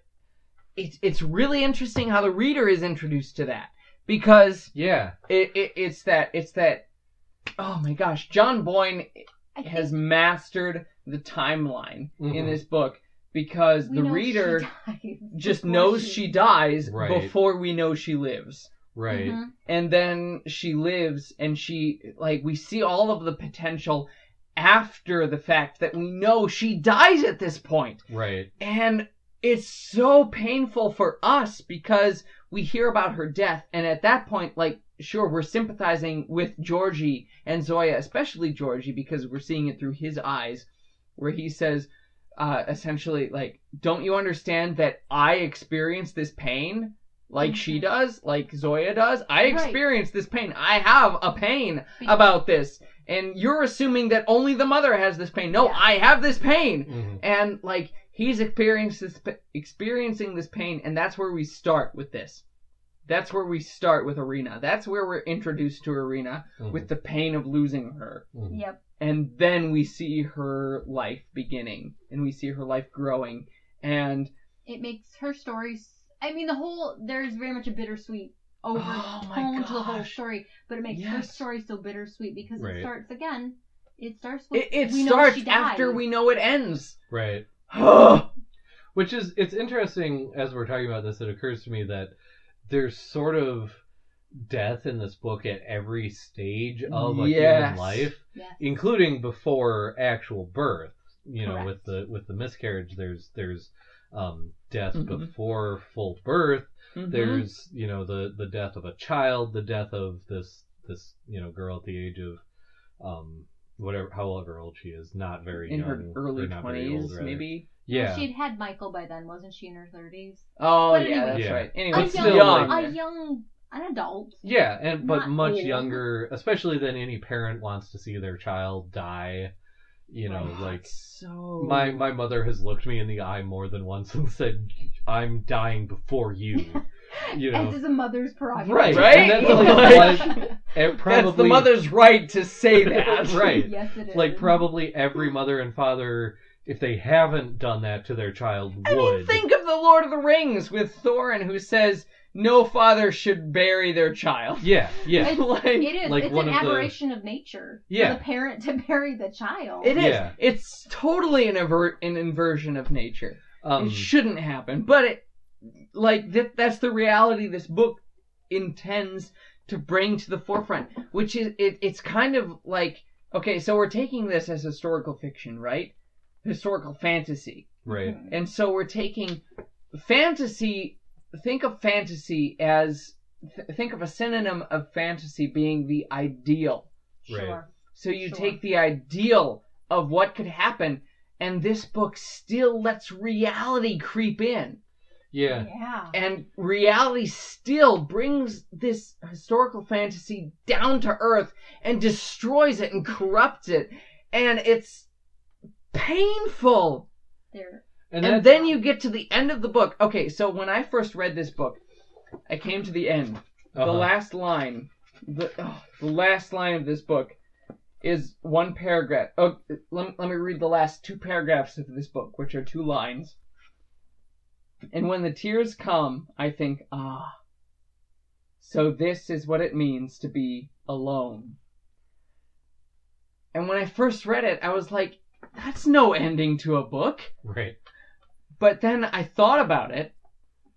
it's it's really interesting how the reader is introduced to that because Yeah, it, it it's that it's that. Oh my gosh, John Boyne has mastered the timeline in Mhm. this book because we the know reader just before knows she dies Right. before we know she lives. right. Mhm. And then she lives and she like we see all of the potential after the fact that we know she dies at this point. Right. And it's so painful for us because we hear about her death and at that point like sure we're sympathizing with Georgie and Zoya, especially Georgie because we're seeing it through his eyes where he says uh essentially like don't you understand that I experience this pain like she Mhm. does, like Zoya does? I Right. experience this pain. I have a pain Be- about this. And you're assuming that only the mother has this pain. No, Yeah. I have this pain Mhm. and like he's experiencing this experiencing this pain and that's where we start with this that's where we start with arina that's where we're introduced to arina Mhm. with the pain of losing her Mhm. Yep. and then we see her life beginning and we see her life growing and it makes her stories. I mean, the whole there's very much a bittersweet overtone Oh to the whole story, but it makes her story so bittersweet because Right. it starts again. It starts with it, it we know starts she after we know it ends Right. Which is it's interesting as we're talking about this. It occurs to me that there's sort of death in this book at every stage of a Yes. human life, Yes. including before actual birth. You know, with the with the miscarriage, there's there's um, death Mhm. before full birth. Mhm. There's you know the the death of a child, the death of this this you know girl at the age of um whatever however old she is, not very in young, her early or not very old, 20s maybe Yeah. She'd had Michael by then, wasn't she? In her thirties. oh But yeah anyway. that's Yeah. right A anyway young, still, young like- a young, an adult. Yeah, and but Not much old. younger, especially than any parent wants to see their child die. You know, Right. like so my my mother has looked me in the eye more than once and said, "I'm dying before you." You know, As is a mother's prerogative. Right, Right? And that's Like- like, eh, it probably that's the mother's right to say that Right. yes, it is. like probably every mother and father, if they haven't done that to their child, I would. mean, think of the Lord of the Rings with Thorin, who says no father should bury their child. Yeah, yeah, It's- like, It is. Like it's an of the- aberration of nature Yeah. for the parent to bury the child. it is. Yeah. It's totally an, aver- an inversion of nature. um, it shouldn't happen, but it, like that, that's the reality this book intends to bring to the forefront, which is it, it's kind of like okay, so we're taking this as historical fiction, right? Historical fantasy. right. Mhm. And so we're taking fantasy. Think of fantasy as th- think of a synonym of fantasy being the ideal. Right. Sure. So you Sure. take the ideal of what could happen, and this book still lets reality creep in. Yeah. Yeah. And reality still brings this historical fantasy down to earth and destroys it and corrupts it. And it's painful. There. And, And, then you get to the end of the book. Okay, so when I first read this book, I came to the end. The uh-huh. last line, the, oh, the last line of this book is one paragraph. Oh, let, let me read the last two paragraphs of this book, which are two lines. And when the tears come, I think, ah, so this is what it means to be alone. And when I first read it, I was like, that's no ending to a book. Right. But then I thought about it,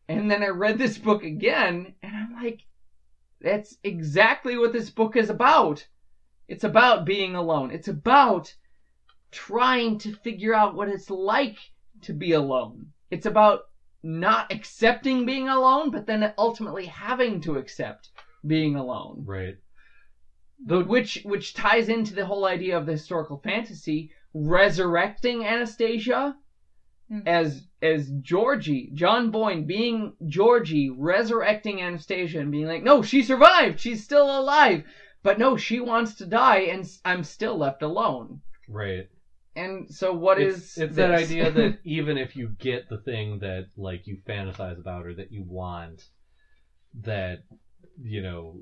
and then I read this book again, and I'm like, that's exactly what this book is about. It's about being alone. It's about trying to figure out what it's like to be alone. It's about not accepting being alone, but then ultimately having to accept being alone. Right. Though Which which ties into the whole idea of the historical fantasy, resurrecting Anastasia Mhm. as as Georgie, John Boyne being Georgie, resurrecting Anastasia and being like, no, she survived, she's still alive, but no, she wants to die, and I'm still left alone. right. And so, what it's, is it's that idea that even if you get the thing that like you fantasize about or that you want that you know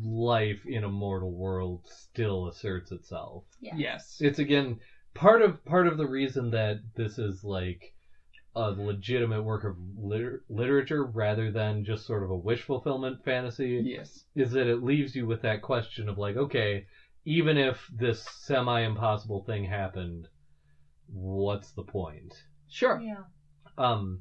life in a mortal world still asserts itself Yeah. yes, it's again part of part of the reason that this is like a legitimate work of liter- literature rather than just sort of a wish fulfillment fantasy yes, is that it leaves you with that question of like okay even if this semi impossible thing happened what's the point sure, Yeah. um,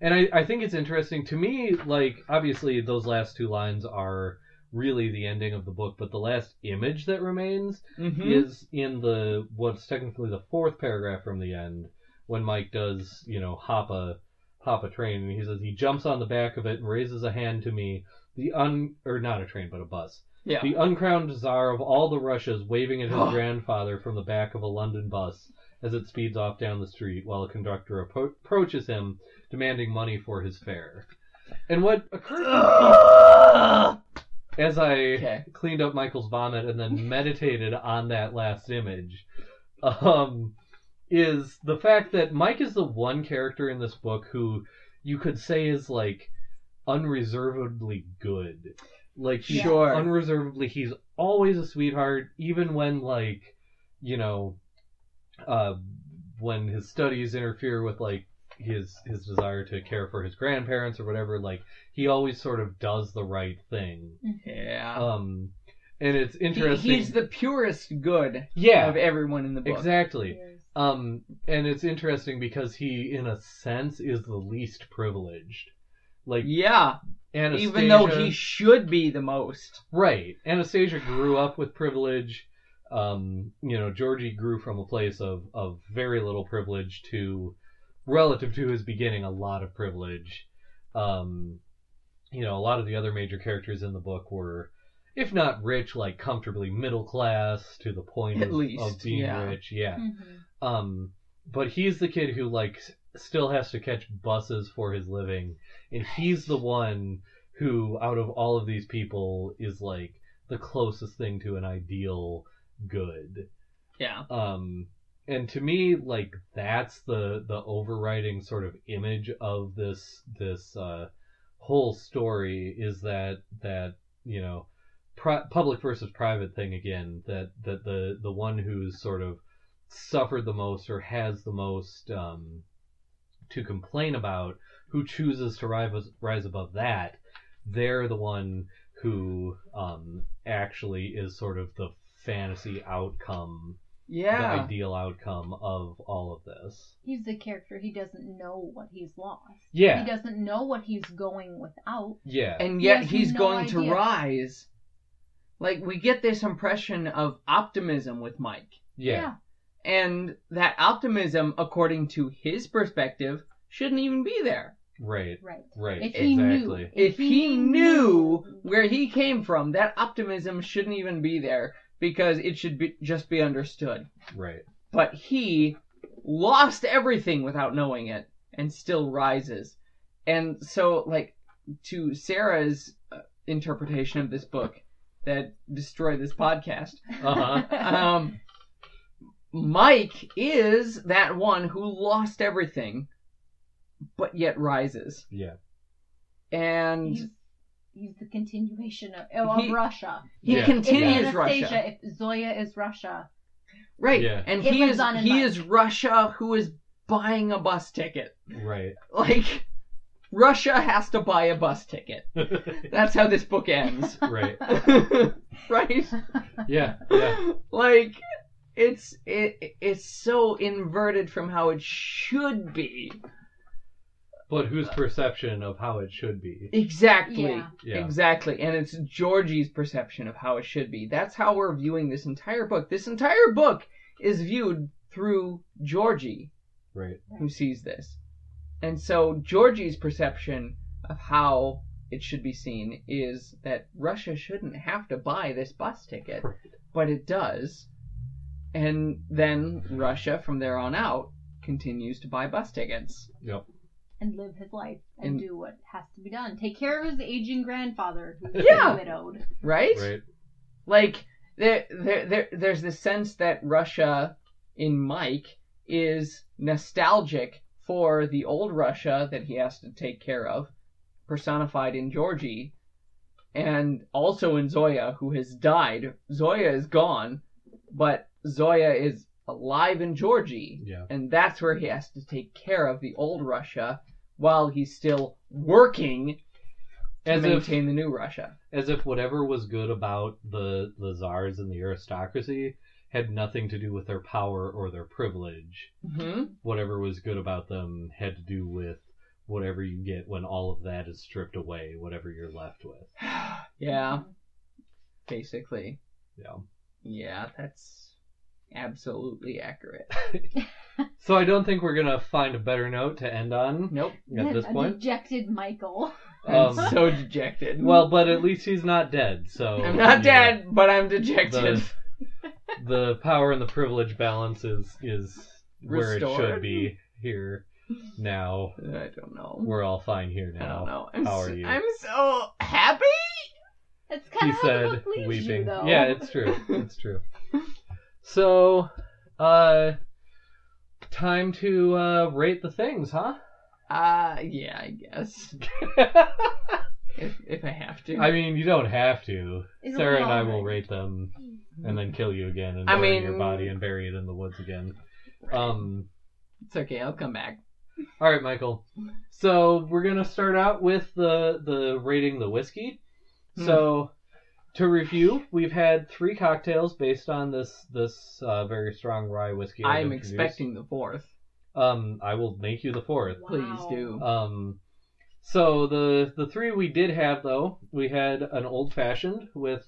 and I, I think it's interesting to me. Like, obviously, those last two lines are really the ending of the book, but the last image that remains hmm is in the what's technically the fourth paragraph from the end when Mike does, you know, hop a hop a train, and he says he jumps on the back of it and raises a hand to me. The un or not a train, but a bus. yeah, The uncrowned czar of all the Russias waving at his grandfather from the back of a London bus as it speeds off down the street while a conductor appro- approaches him demanding money for his fare. And what me as I Okay. cleaned up Michael's vomit and then meditated on that last image um, is the fact that Mike is the one character in this book who you could say is like unreservedly good. Like he's Sure. unreservedly he's always a sweetheart, even when like, you know, uh when his studies interfere with like his his desire to care for his grandparents or whatever, like he always sort of does the right thing. yeah. Um and it's He- interesting. he's the purest good yeah, of everyone in the book. exactly. Yes. Um, and it's interesting because he, in a sense, is the least privileged. Like Yeah, Anastasia, even though he should be the most. right, Anastasia grew up with privilege. Um, you know, Georgie grew from a place of of very little privilege to, relative to his beginning, a lot of privilege. Um, you know, a lot of the other major characters in the book were, if not rich, like comfortably middle class to the point of, least, of being yeah. rich. Yeah. Mhm. Um, but he's the kid who like still has to catch buses for his living, and he's the one who, out of all of these people, is like the closest thing to an ideal good. Yeah. Um, and to me, like that's the the overriding sort of image of this this uh, whole story is that that you know pri- public versus private thing again that that the the one who's sort of suffered the most or has the most um, to complain about who chooses to rise rise above that they're the one who um, actually is sort of the fantasy outcome the Yeah. ideal outcome of all of this He's the character. He doesn't know what he's lost. yeah He doesn't know what he's going without. yeah And yet has he's no going to idea. rise. Like we get this impression of optimism with Mike. yeah And that optimism, according to his perspective, shouldn't even be there. right Right. right If he exactly knew. If he knew where he came from, that optimism shouldn't even be there because it should be just be understood. right But he lost everything without knowing it and still rises. And so, like, to Sarah's uh, interpretation of this book that destroyed this podcast, Uh-huh. um, Mike is that one who lost everything, but yet rises. Yeah. And he's, he's the continuation of, oh, of He- Russia. he Yeah. If continues Anastasia, Russia. if Zoya is Russia. Right. Yeah. And It he lives is on in he Mike. is Russia who is buying a bus ticket. Right. Like Russia has to buy a bus ticket. That's how this book ends. right. right? Yeah. Yeah. Like it's it it's so inverted from how it should be. But whose perception of how it should be? Exactly. Yeah. Yeah. Exactly. And it's Georgie's perception of how it should be. That's how we're viewing this entire book. This entire book is viewed through Georgie. Right. who sees this. And so Georgie's perception of how it should be seen is that Russia shouldn't have to buy this bus ticket, Right. but it does. And then Russia, from there on out, continues to buy bus tickets. Yep. And live his life and, And- do what has to be done. Take care of his aging grandfather who's Yeah. widowed. Right? Right. Like, there, there, there, there's this sense that Russia, in Mike, is nostalgic for the old Russia that he has to take care of, personified in Georgie, and also in Zoya, who has died. Zoya is gone, but Zoya is alive in Georgie, Yeah. and that's where he has to take care of the old Russia while he's still working to As if maintain the new Russia. as if whatever was good about the the czars and the aristocracy had nothing to do with their power or their privilege. hmm Whatever was good about them had to do with whatever you get when all of that is stripped away, whatever you're left with. yeah, basically. Yeah. Yeah, that's absolutely accurate. So I don't think we're gonna find a better note to end on Nope. at this point. dejected Michael. I'm Um, so dejected. Well, but at least he's not dead, so I'm not you dead, but I'm dejected. The, the power and the privilege balance is is where it Restored? should be here now. I don't know. We're all fine here I now. don't know. I'm How so, are you? I'm so happy. That's he kind of how the said, book leaves weeping. you, though. yeah, it's true. It's true. So, uh, time to uh, rate the things, huh? Uh, yeah, I guess if if I have to. I mean, you don't have to. It's Sarah and I will rate. rate them and then kill you again and I bury mean- your body and bury it in the woods again. Um. it's okay. I'll come back. All right, Michael. So we're gonna start out with the the rating the whiskey. Hmm. So to review, we've had three cocktails based on this this uh, very strong rye whiskey. I've I'm expecting the fourth. Um, I will make you the fourth. Please do. Um, so the the three we did have though, we had an old fashioned with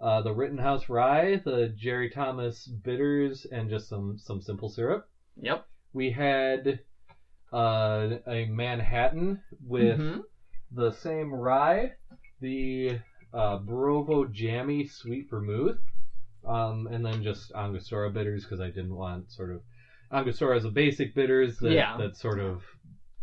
uh, the Rittenhouse rye, the Jerry Thomas bitters, and just some some simple syrup. Yep. We had uh, a Manhattan with Mhm. the same rye, the uh, Brovo Jammy Sweet Vermouth, um, and then just Angostura bitters because I didn't want sort of Angostura is a basic bitters that, Yeah. that sort of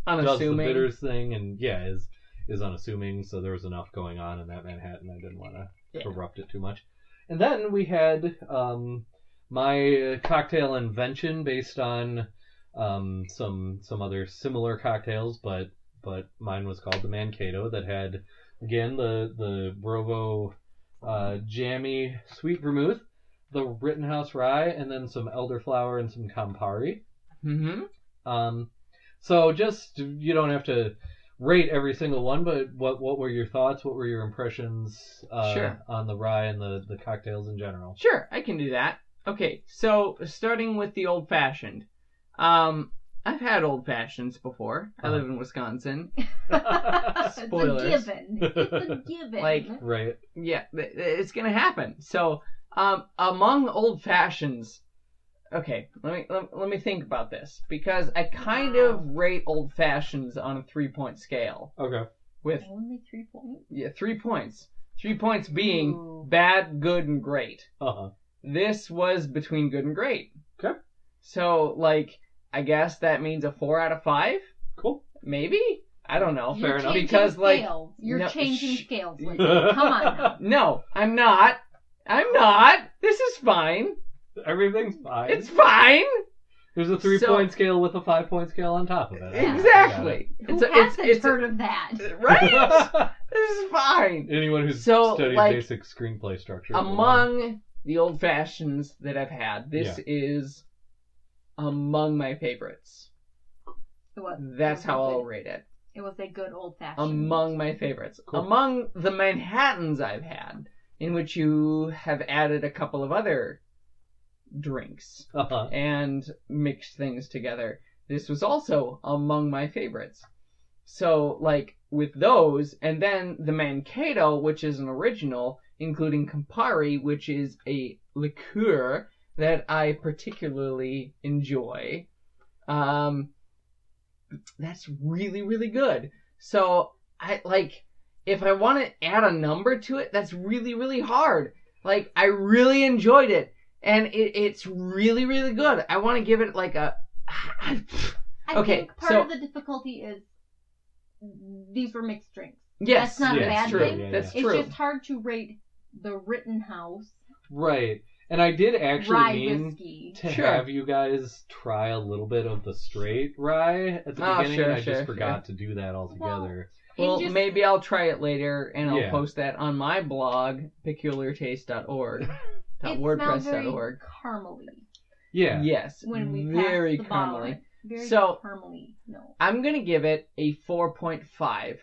does the bitters thing and yeah is is unassuming so there was enough going on in that Manhattan I didn't want to Yeah. corrupt it too much. And then we had um, my cocktail invention based on um, some some other similar cocktails, but but mine was called the Mankato that had again the the Brovo uh, jammy sweet vermouth, the Rittenhouse rye, and then some elderflower and some Campari. Mm-hmm. Um, so just you don't have to rate every single one, but what what were your thoughts? What were your impressions uh, Sure. on the rye and the the cocktails in general? Sure, I can do that. Okay, so starting with the old fashioned. Um, I've had old fashions before. I Uh-huh. live in Wisconsin. it's Spoilers. a given. It's a given. Like- right. Yeah, th- th- it's gonna happen. So, um, among old fashions, okay, let me let, let me think about this because I kind Wow. of rate old fashions on a three point scale Okay. with only three points. yeah three points. Three points being Ooh. bad, good, and great. Uh huh. This was between good and great. Okay. So like I guess that means a four out of five. Cool. Maybe. I don't know. You're fair enough. changing Because, like, scales. You're no, changing sh- scales. Lindsay. Come on now. No, I'm not. I'm not. This is fine. Everything's fine. It's fine. There's a three So- point scale with a five point scale on top of it. Yeah. Exactly. Who It's a, it's, hasn't it's a- heard of that? right. this is fine. Anyone who's So, studied like, basic screenplay structure. Among the old fashions that I've had, this Yeah. is among my favorites. It was. That's it was how I'll good- rate it. It was a good old fashioned. Among my favorites. Cool. Among the Manhattans I've had, in which you have added a couple of other drinks Uh-huh. and mixed things together. This was also among my favorites. So, like, with those, and then the Mankato, which is an original, including Campari, which is a liqueur that I particularly enjoy. Um, that's really, really good. So, I, like, if I want to add a number to it, that's really, really hard. Like, I really enjoyed it and it, it's really really good. I want to give it like a. I okay, think part so- of the difficulty is these were mixed drinks. yes, That's not a that's bad true. thing. Yeah, That's yeah. true. It's just hard to rate the Rittenhouse Right. And I did actually rye mean whiskey. to Sure. have you guys try a little bit of the straight rye at the Oh, beginning. sure, and I sure, just sure. forgot to do that altogether. Well, just- maybe I'll try it later and I'll Yeah. post that on my blog, peculiartaste.org. dot It smelled very wordpress.org. caramely yeah. Yes. when we very passed the bottle. Very So- caramely. No. I'm going to give it a 4.5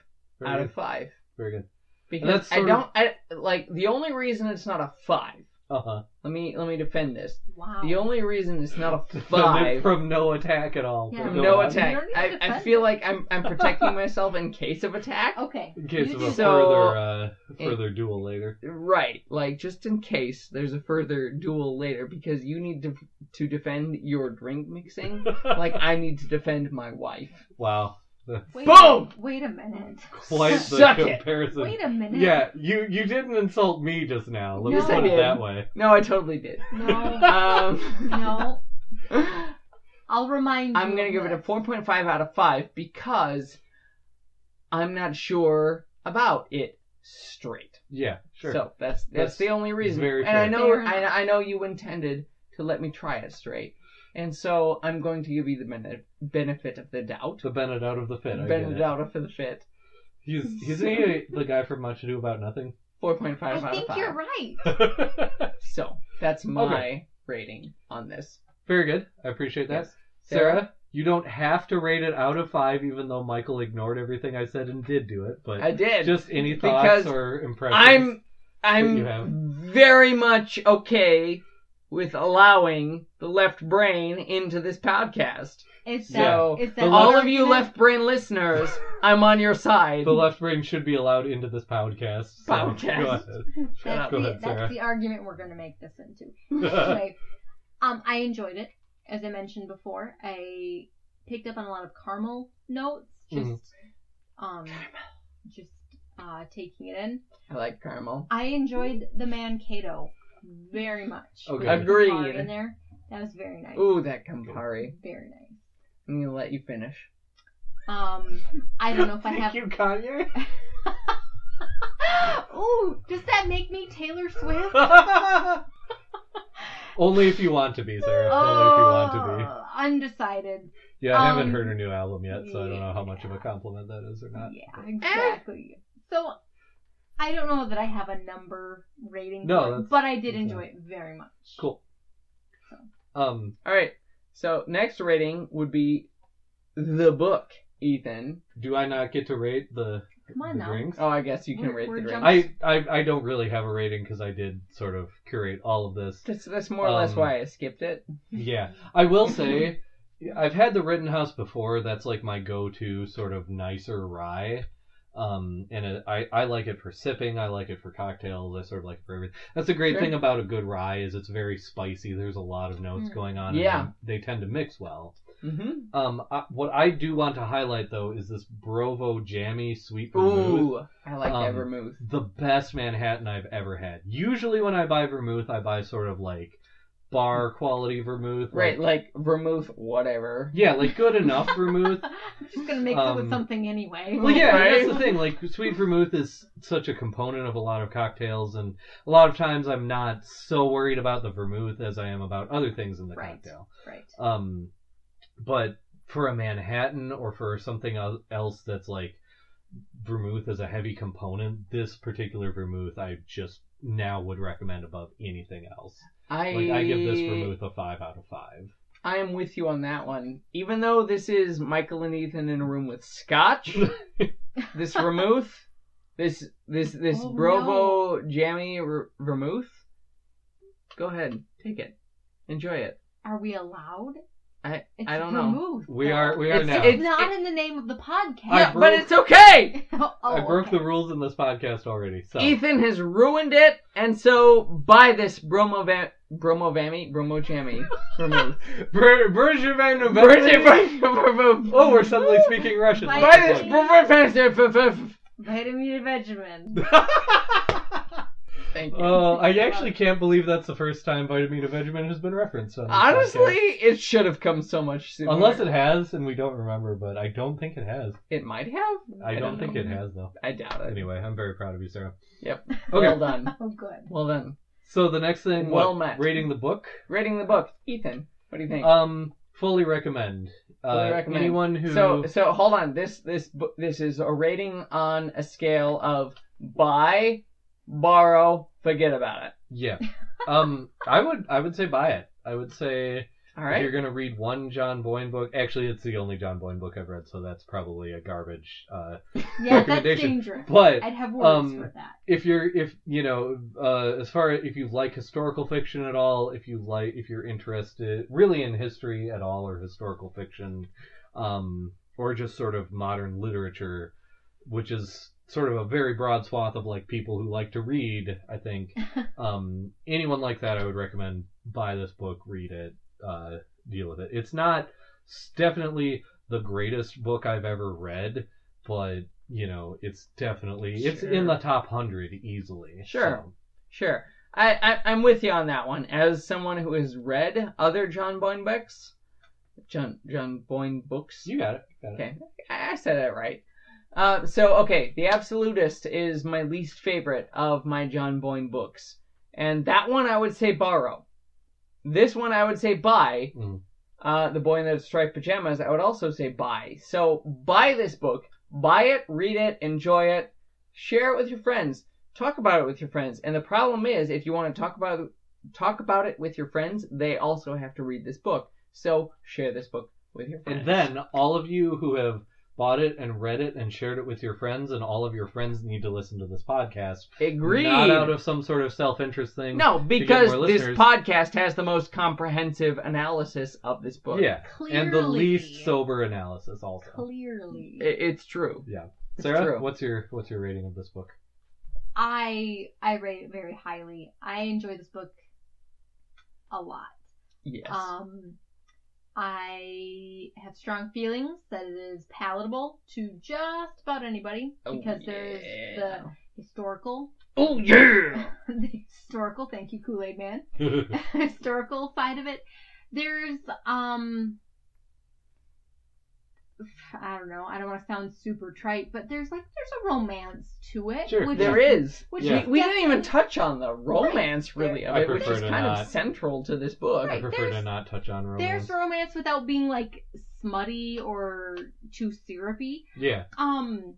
out good. of 5 Very good. because That's I don't I like the only reason it's not a 5 uh-huh. Let me let me defend this. Wow. The only reason it's not a five from no attack at all. Yeah. From no, no attack. I, I feel like I'm I'm protecting myself in case of attack. Okay. In case you of a further uh, further it, duel later. Right. Like just in case there's a further duel later because you need to to defend your drink mixing. like I need to defend my wife. Wow. Wait Boom! A, wait a minute. Quite the Suck it. comparison. Wait a minute. Yeah, you you didn't insult me just now. Let Yes, me I put it did. that way. No, I totally did. No. Um, no. I'll remind you. I'm gonna give it a 4.5 out of five because I'm not sure about it straight. Yeah, sure. So that's that's, That's the only reason. very and I fair. know Fair. I, I know you intended to let me try it straight, and so I'm going to give you the bene- benefit of the doubt. the benefit out of the fit. I Benefit out of the fit. He's he's he the guy from Much Ado About Nothing. 4.5 I out of think you're right. So that's my Okay. rating on this. Very good. I appreciate that. Yes. Sarah, you don't have to rate it out of five, even though Michael ignored everything I said and did do it. But I did. just any thoughts Because or impressions? I'm you have. I'm very much okay with allowing the left brain into this podcast. It's Yeah. that. It's that All of you left brain listeners, I'm on your side. the left brain should be allowed into this podcast. so Podcast. Go ahead. That's, Go the, ahead, that's the argument we're going to make this into. anyway, um, I enjoyed it. As I mentioned before, I picked up on a lot of caramel notes. Just, Mhm. um, just uh, taking it in. I like caramel. I enjoyed the man Mankato very much. Okay. With the Agreed. Campari In there, that was very nice. Ooh, that Campari. Very nice. I'm gonna let you finish. Um, I don't know if I have. Thank you, Kanye. Ooh, does that make me Taylor Swift? Only if you want to be, Sarah. Only if you want to be. Oh, Undecided. Yeah, I haven't Um, heard her new album yet, so I don't know how much of a compliment that is or not. Yeah, exactly. So I don't know that I have a number rating, No, for it, that's- but I did that's enjoy fine. it very much. Cool. Um, All right. So next rating would be the book, Ethan. do I not get to rate the, Come on the now. drinks? Oh, I guess you can We're- rate we're the drink. jumping- I, I I don't really have a rating because I did sort of curate all of this. That's, that's more or less Um, why I skipped it. Yeah, I will say, I've had the Rittenhouse before. That's like my go-to sort of nicer rye. Um, and it, I I like it for sipping. I like it for cocktails. I sort of like it for everything. That's the great Sure. thing about a good rye is it's very spicy. There's a lot of notes Mm. going on. Yeah. and they, they tend to mix well. Mm-hmm. Um, I, what I do want to highlight though is this Brovo Jammy Sweet Vermouth. Ooh, I like that Um, vermouth. the best Manhattan I've ever had. Usually when I buy vermouth, I buy sort of like bar quality vermouth. Right, like vermouth, whatever. Yeah, like good enough vermouth. I'm just gonna mix it Um, with something anyway. Well, yeah, Right. that's the thing. Like, sweet vermouth is such a component of a lot of cocktails, and a lot of times I'm not so worried about the vermouth as I am about other things in the Right. cocktail. Right. Um, but for a Manhattan or for something el- else that's like vermouth as a heavy component, this particular vermouth I just now would recommend above anything else. I Like, I give this vermouth a five out of five. I am with you on that one. Even though this is Michael and Ethan in a room with scotch, this vermouth, this this this Oh, Brovo jammy r- vermouth. Go ahead, take it, enjoy it. Are we allowed? I It's I don't know. vermouth, We are we are It's- now. it's- not in the name of the podcast. I but it's okay. oh, I broke okay. the rules in this podcast already. So Ethan has ruined it, and so buy this Bromo va- Bromo Vammy Bromo Jammy vermouth. Br- Berger van Virgin November- vermouth. Oh, we're suddenly speaking Russian. Buy Buy this Vitamin- Bromo Vitamin Vegemin. Thank you. Oh, I actually can't believe that's the first time Vitamina Vegemin has been referenced on this Honestly, podcast. it should have come so much sooner. Unless it has, and we don't remember, but I don't think it has. it might have. I, don't, don't think know. it has, though. I doubt it. Anyway, I'm very proud of you, Sarah. Yep. Okay. Well done. Oh, good. Well done. So the next thing, Well what, met. rating the book. Rating the book, Ethan. What do you think? Um, fully recommend. Fully uh, recommend. Anyone who So so hold on. This this bu- this is a rating on a scale of buy, borrow, forget about it. yeah, um, I would I would say buy it. I would say All if you're gonna read one John Boyne book, actually it's the only John Boyne book I've read, so that's probably a garbage. Uh, Yeah, that's Recommendation. dangerous. but I'd have words um, for that. if you're if you know uh, as far as if you like historical fiction at all if you like if you're interested really in history at all or historical fiction um, or just sort of modern literature which is sort of a very broad swath of like people who like to read i think um, anyone like that i would recommend buy this book read it uh, deal with it it's not it's definitely the greatest book i've ever read but you know it's definitely it's in the top 100 easily Sure. so. Sure. I, I I'm with you on that one. As someone who has read other John Boyne books, John John Boyne books. you got it, got. Okay, I I said it right. Uh, so okay, The Absolutist is my least favorite of my John Boyne books, and that one I would say borrow. This one I would say buy. Mm. Uh, the Boy in the Striped Pajamas I would also say buy. So buy this book, buy it, read it, enjoy it, share it with your friends, talk about it with your friends. And the problem is, if you want to talk about talk about it with your friends, they also have to read this book. So share this book with your friends. and then all of you who have bought it and read it and shared it with your friends and all of your friends need to listen to this podcast Agreed. not out of some sort of self-interest thing no, because this podcast has the most comprehensive analysis of this book. yeah Clearly. and the least sober analysis also Clearly. It's true. yeah It's sarah true. what's your what's your rating of this book I I rate it very highly. I enjoy this book a lot. Yes. Um, I have strong feelings that it is palatable to just about anybody Oh, because there's yeah. the historical, oh yeah. the historical. Thank you, Kool Aid Man. historical side of it. There's um. I don't know. I don't want to sound super trite, but there's like there's a romance to it. Sure. which There is, is. Which Yeah. We, we didn't even touch on the romance really of I it, which prefer is kind not. of central to this book. Right. i Right. prefer to not touch on romance There's romance without being like smutty or too syrupy. yeah Um,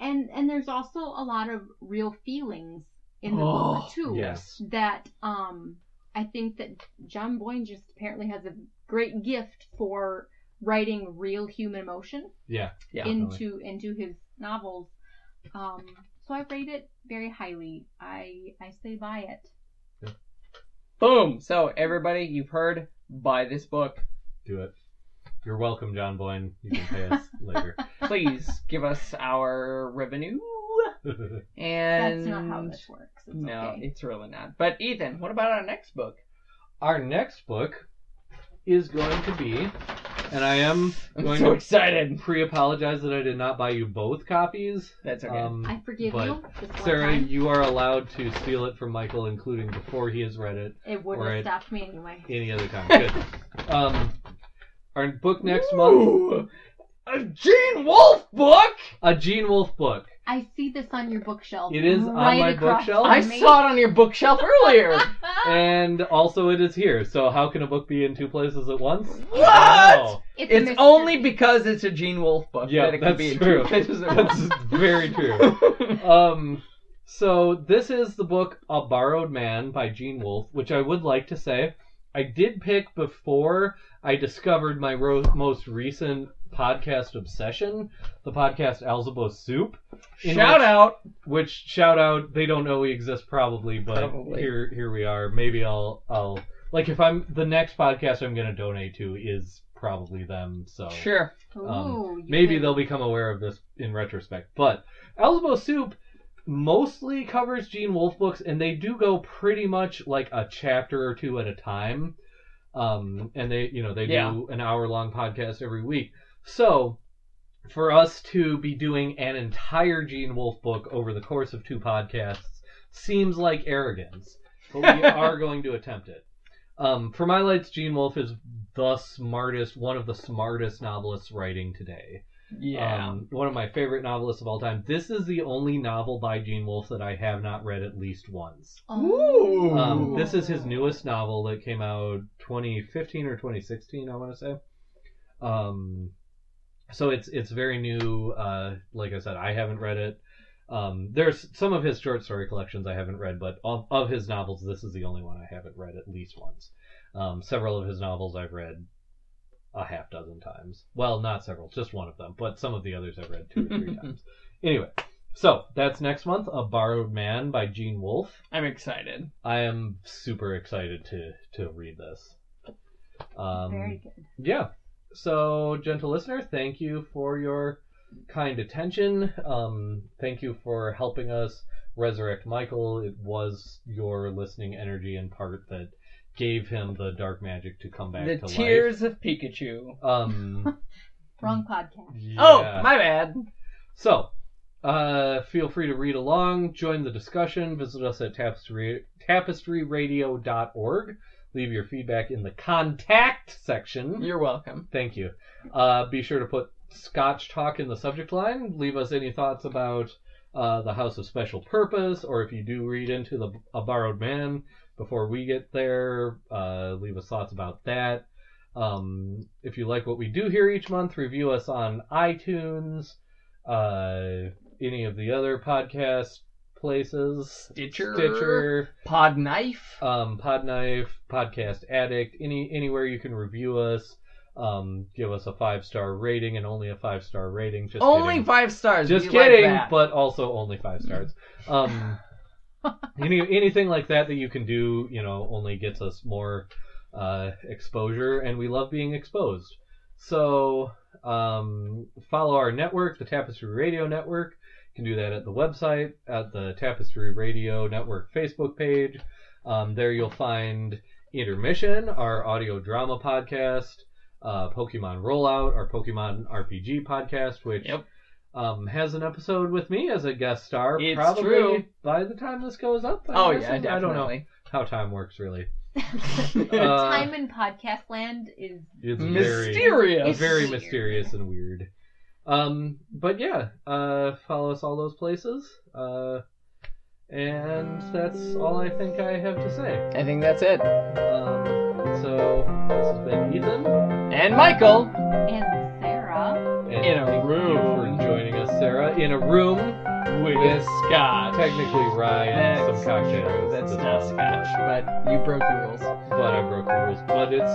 and and there's also a lot of real feelings in the Oh, book too. yes. That um, I think that John Boyne just apparently has a great gift for writing real human emotion yeah Yeah. into into his novels. Um, so I rate it very highly. I I say buy it. Boom. So everybody, you've heard. Buy this book. do it you're welcome john boyne you can pay us later Please give us our revenue. And That's not how this works. It's no, okay. it's really not. But Ethan, what about our next book? Our next book is going to be and I am I'm going so to excited. pre-apologize that I did not buy you both copies. That's okay. Um, I forgive but you. This one Sarah, time. you are allowed to steal it from Michael, including before he has read it, It wouldn't Alright. have stopped me anyway. any other time. Good. um, our book next month, Ooh, a Gene Wolfe book. a Gene Wolfe book. I see this on your bookshelf. It is on right my bookshelf. I me. saw it on your bookshelf earlier. And also, it is here. So, how can a book be in two places at once? What? Wow. It's, It's only because it's a Gene Wolfe book Yeah, that it can that's be in true. two places at That's very true. Um, so this is the book A Borrowed Man by Gene Wolfe, which I would like to say I did pick before I discovered my ro- most recent podcast obsession, the podcast Alzabo Soup. in Shout which- out. Which shout out, they don't know we exist probably, but Probably. here here we are. Maybe I'll I'll like if I'm the next podcast I'm gonna donate to is probably them. So Sure. Ooh, um, you maybe could- they'll become aware of this in retrospect. But Alzabo Soup mostly covers Gene Wolfe books, and they do go pretty much like a chapter or two at a time. Um, and they, you know, they Yeah. do an hour long podcast every week. So for us to be doing an entire Gene Wolfe book over the course of two podcasts seems like arrogance, but we are going to attempt it. Um, for my lights, Gene Wolfe is the smartest, one of the smartest novelists writing today. Yeah. Um, one of my favorite novelists of all time. This is the only novel by Gene Wolfe that I have not read at least once. Oh. Ooh. Um, this is his newest novel that came out 2015 or 2016, I want to say. Um, so it's it's very new. Uh, like I said, I haven't read it. Um, there's some of his short story collections I haven't read, but of, of his novels, this is the only one I haven't read at least once. Um, several of his novels I've read a half dozen times. Well, not several, just one of them, but some of the others I've read two or three times. Anyway, so that's next month, A Borrowed Man by Gene Wolfe. I'm excited. I am super excited to to read this. Um, Very good. yeah. So, gentle listener, thank you for your kind attention. Um, thank you for helping us resurrect Michael. It was your listening energy in part that gave him the dark magic to come back The to Tears of Pikachu. Um, Wrong podcast. Oh, my bad. So, uh, feel free to read along, join the discussion, visit us at tapestry, tapestryradio.org. Leave your feedback in the contact section. You're welcome. Thank you. Uh, be sure to put Scotch Talk in the subject line. Leave us any thoughts about uh, the House of Special Purpose, or if you do read into the A Borrowed Man before we get there, uh, leave us thoughts about that. Um, if you like what we do here each month, review us on iTunes, uh, any of the other podcast places, Stitcher. Stitcher, Pod Knife. um, Podknife, Podcast Addict, any anywhere you can review us. Um, give us a five star rating and only a five star rating. Just Only kidding. five stars. Just We like kidding, that. but also only five stars. Um, any anything like that that you can do, you know, only gets us more uh, exposure, and we love being exposed. So um, follow our network, the Tapestry Radio Network. You can do that at the website, at the Tapestry Radio Network Facebook page. Um, there you'll find Intermission, our audio drama podcast, uh, Pokemon Rollout, our Pokemon RPG podcast, which Yep. um, has an episode with me as a guest star. It's probably true. by the time this goes up. I'm Oh yeah, definitely. I don't know how time works really. Uh, time in podcast land is It's very Mysterious. very It's mysterious and weird. Um, but yeah, uh, follow us all those places. Uh, and that's all I think I have to say. I think that's it. Um, so this has been Ethan, And Michael and Sarah. and In a thank room. you for joining us, Sarah, in a room with, With Scotch. technically rye and That's some cocktails. That's not Scotch, but you broke the rules. But I broke the rules. But it's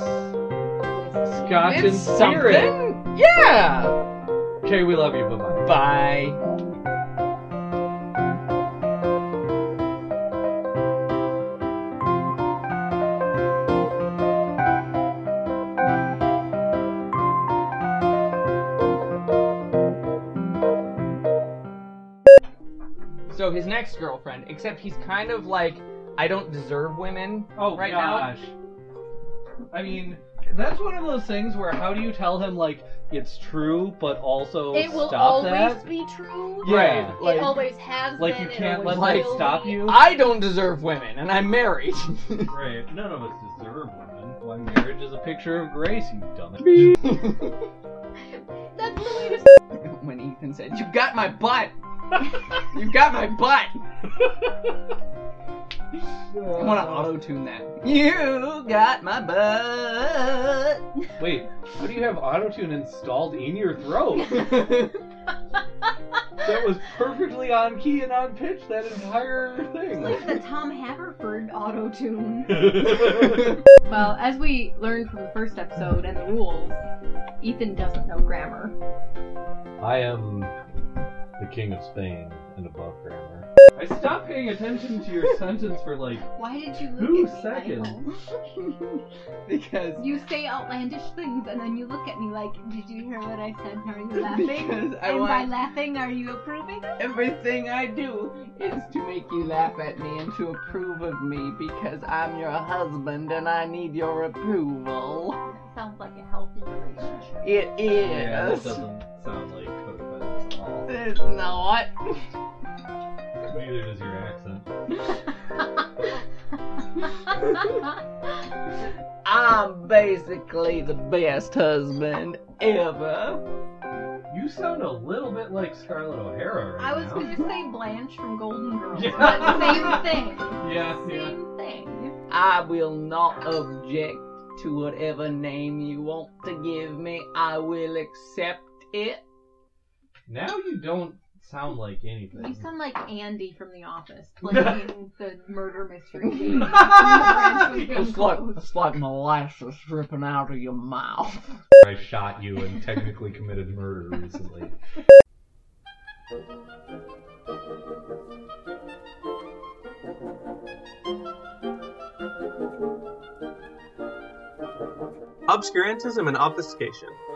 Scotch and It's spirit. Yeah. Okay, we love you. Bye bye. Bye. So his next girlfriend, except he's kind of like, I don't deserve women Oh right now. I mean, that's one of those things where how do you tell him like it's true, but also It will stop always that? be true. Yeah, Right, like- it always has been. like been. you can't let always that stop be. you. I don't deserve women, and I'm married. Right. None of us deserve women. Why marriage is a picture of grace, you dumbass. That's the way to. when Ethan said, "You got my butt. You got my butt." I want to auto tune that. You got my butt. Wait, how do you have autotune installed in your throat? That was perfectly on key and on pitch that entire thing. Like the Tom Haverford auto tune. Well, as we learned from the first episode and the rules, Ethan doesn't know grammar. I am the king of Spain and above grammar. I stopped paying attention to your sentence for like Why did you look Two at me, seconds. Michael? because You say outlandish things and then you look at me like, did you hear what I said? Are you laughing? Because I and by want- laughing, are you approving? everything I do is to make you laugh at me and to approve of me because I'm your husband and I need your approval. That sounds like a healthy relationship. It is. Yeah, that doesn't sound like codependent at all. It's not. Neither does your accent. I'm basically the best husband ever. You sound a little bit like Scarlett O'Hara right I was now. going to say Blanche from Golden Girls, Yeah. but same thing. Yeah, yeah. Same thing. I will not object to whatever name you want to give me. I will accept it. Now you don't sound like anything. You sound like Andy from The Office, playing the murder mystery game. when the branch was being It's like, it's like molasses dripping out of your mouth. I shot you and technically committed murder recently. Obscurantism and obfuscation.